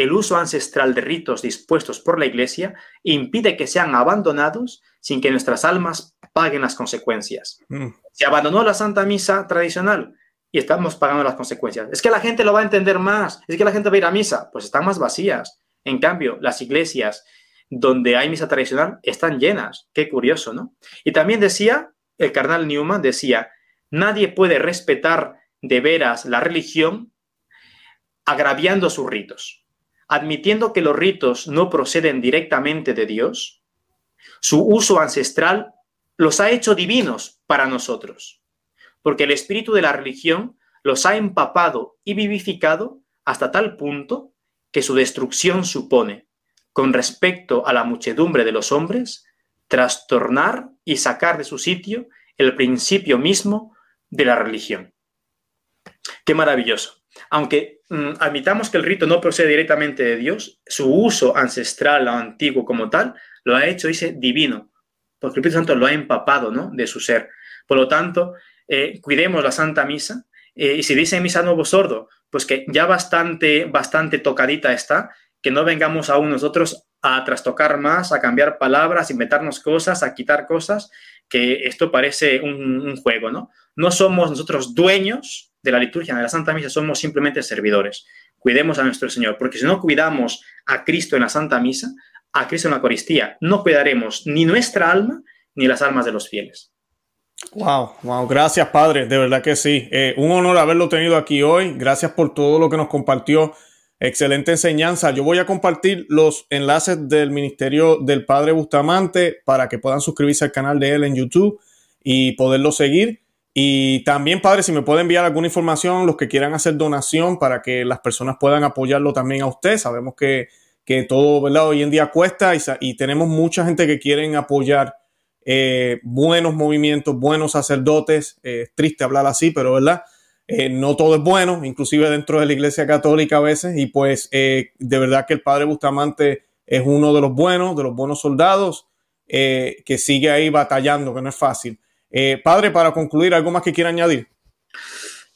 [SPEAKER 2] El uso ancestral de ritos dispuestos por la Iglesia impide que sean abandonados sin que nuestras almas paguen las consecuencias. Mm. Se abandonó la Santa Misa tradicional y estamos pagando las consecuencias. Es que la gente lo va a entender más, es que la gente va a ir a misa, pues están más vacías. En cambio, las iglesias donde hay misa tradicional están llenas. Qué curioso, ¿no? Y también decía, el carnal Newman decía, nadie puede respetar de veras la religión agraviando sus ritos, admitiendo que los ritos no proceden directamente de Dios, su uso ancestral los ha hecho divinos para nosotros, porque el espíritu de la religión los ha empapado y vivificado hasta tal punto que su destrucción supone, con respecto a la muchedumbre de los hombres, trastornar y sacar de su sitio el principio mismo de la religión. Qué maravilloso. Aunque mm, admitamos que el rito no procede directamente de Dios, su uso ancestral o antiguo como tal lo ha hecho, dice, divino, porque el Espíritu Santo lo ha empapado ¿no? de su ser. Por lo tanto, eh, cuidemos la Santa Misa, eh, y si dice misa nuevo sordo, pues que ya bastante, bastante tocadita está, que no vengamos aún nosotros a trastocar más, a cambiar palabras, inventarnos cosas, a quitar cosas, que esto parece un, juego, ¿no? No somos nosotros dueños de la liturgia de la Santa Misa, somos simplemente servidores. Cuidemos a nuestro Señor, porque si no cuidamos a Cristo en la Santa Misa, a Cristo en la Eucaristía, no cuidaremos ni nuestra alma ni las almas de los fieles.
[SPEAKER 1] Wow, wow, gracias Padre, de verdad que sí. Eh, un honor haberlo tenido aquí hoy. Gracias por todo lo que nos compartió. Excelente enseñanza. Yo voy a compartir los enlaces del Ministerio del Padre Bustamante para que puedan suscribirse al canal de él en YouTube y poderlo seguir. Y también, Padre, si me puede enviar alguna información, los que quieran hacer donación para que las personas puedan apoyarlo también a usted. Sabemos que, que todo, ¿verdad? Hoy en día cuesta y, tenemos mucha gente que quieren apoyar eh, buenos movimientos, buenos sacerdotes. Eh, es triste hablar así, pero, ¿verdad? Eh, no todo es bueno, inclusive dentro de la Iglesia Católica a veces, y pues de verdad que el Padre Bustamante es uno de los buenos, de los buenos soldados, que sigue ahí batallando, que no es fácil. Padre, para concluir, ¿algo más que quiera añadir?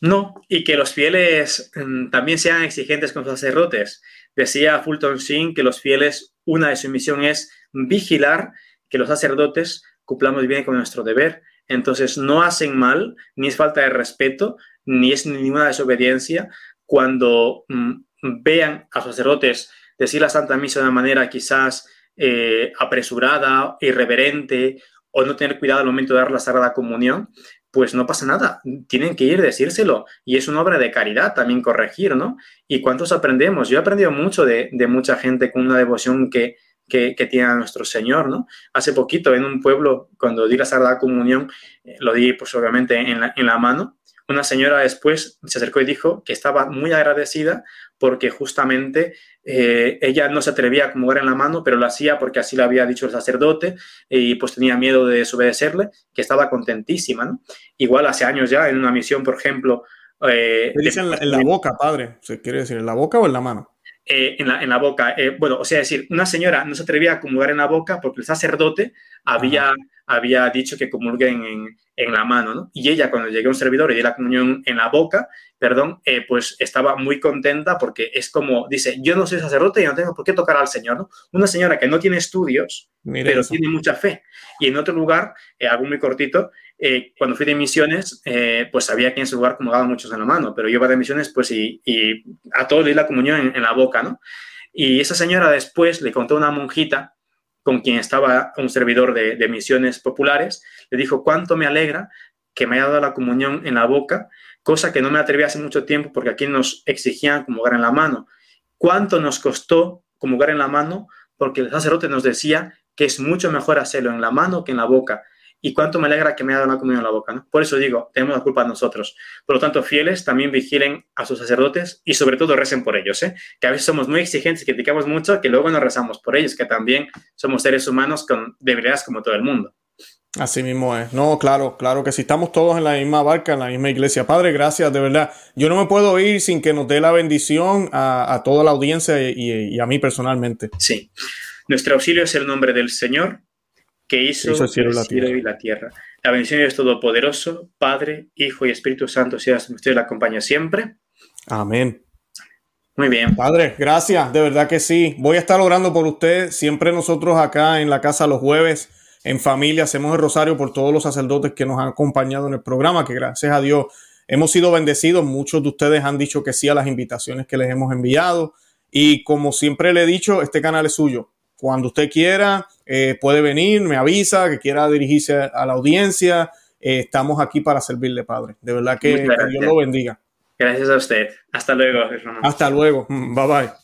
[SPEAKER 2] No, y que los fieles mm, también sean exigentes con los sacerdotes. Decía Fulton Sheen que los fieles, una de su misión es vigilar que los sacerdotes cumplamos bien con nuestro deber. Entonces, no hacen mal, ni es falta de respeto, ni es ninguna desobediencia cuando mm, vean a sacerdotes decir la Santa Misa de una manera quizás eh, apresurada, irreverente o no tener cuidado al momento de dar la Sagrada Comunión, pues no pasa nada, tienen que ir decírselo. Y es una obra de caridad también corregir, ¿no? ¿Y cuántos aprendemos? Yo he aprendido mucho de, mucha gente con una devoción que, que, tiene a nuestro Señor, ¿no? Hace poquito en un pueblo, cuando di la Sagrada Comunión, eh, lo di pues obviamente en la, en la mano, una señora después se acercó y dijo que estaba muy agradecida porque justamente eh, ella no se atrevía a acomodar en la mano, pero lo hacía porque así lo había dicho el sacerdote y pues tenía miedo de desobedecerle, que estaba contentísima, ¿no? Igual hace años ya en una misión, por ejemplo...
[SPEAKER 1] Eh, dicen en la, boca, padre? ¿Se quiere decir en la boca o en la mano?
[SPEAKER 2] Eh, en, la, en, la, boca. Eh, bueno, o sea, decir, una señora no se atrevía a comulgar en la boca porque el sacerdote había, había dicho que comulguen en, en, la mano, ¿no? Y ella, cuando llegué a un servidor y di la comunión en la boca, perdón, eh, pues estaba muy contenta porque es como, dice, yo no soy sacerdote y no tengo por qué tocar al Señor, ¿no? Una señora que no tiene estudios, pero tiene mucha fe. Y en otro lugar, algo muy cortito, eh, cuando fui de misiones, eh, pues sabía que en ese lugar comulgaban muchos en la mano, pero yo iba de misiones, pues y, a todos le di la comunión en, la boca, ¿no? Y esa señora después le contó a una monjita con quien estaba un servidor de, misiones populares, le dijo, cuánto me alegra que me haya dado la comunión en la boca, cosa que no me atreví hace mucho tiempo porque aquí nos exigían comulgar en la mano. ¿Cuánto nos costó comulgar en la mano? Porque el sacerdote nos decía que es mucho mejor hacerlo en la mano que en la boca y cuánto me alegra que me haya dado una comunión en la boca. ¿no? Por eso digo, tenemos la culpa nosotros. Por lo tanto, fieles también vigilen a sus sacerdotes y sobre todo recen por ellos, ¿eh? que a veces somos muy exigentes criticamos mucho, que luego no rezamos por ellos, que también somos seres humanos con debilidades como todo el mundo.
[SPEAKER 1] Así mismo es. No, claro, claro que si estamos todos en la misma barca, en la misma iglesia. Padre, gracias, de verdad. Yo no me puedo ir sin que nos dé la bendición a, toda la audiencia y, y a mí personalmente.
[SPEAKER 2] Sí. Nuestro auxilio es el nombre del Señor que hizo, el cielo, y la tierra. La bendición de Dios Todopoderoso, Padre, Hijo y Espíritu Santo, sea usted la acompaña siempre.
[SPEAKER 1] Amén.
[SPEAKER 2] Muy bien.
[SPEAKER 1] Padre, gracias, de verdad que sí. Voy a estar orando por usted. Siempre nosotros acá en la casa los jueves, en familia, hacemos el rosario por todos los sacerdotes que nos han acompañado en el programa, que gracias a Dios hemos sido bendecidos. Muchos de ustedes han dicho que sí a las invitaciones que les hemos enviado. Y como siempre le he dicho, este canal es suyo. Cuando usted quiera, eh, puede venir, me avisa, que quiera dirigirse a la audiencia. Eh, estamos aquí para servirle, Padre. De verdad que, que Dios lo bendiga.
[SPEAKER 2] Gracias a usted. Hasta luego, hermano.
[SPEAKER 1] Hasta luego. Bye bye.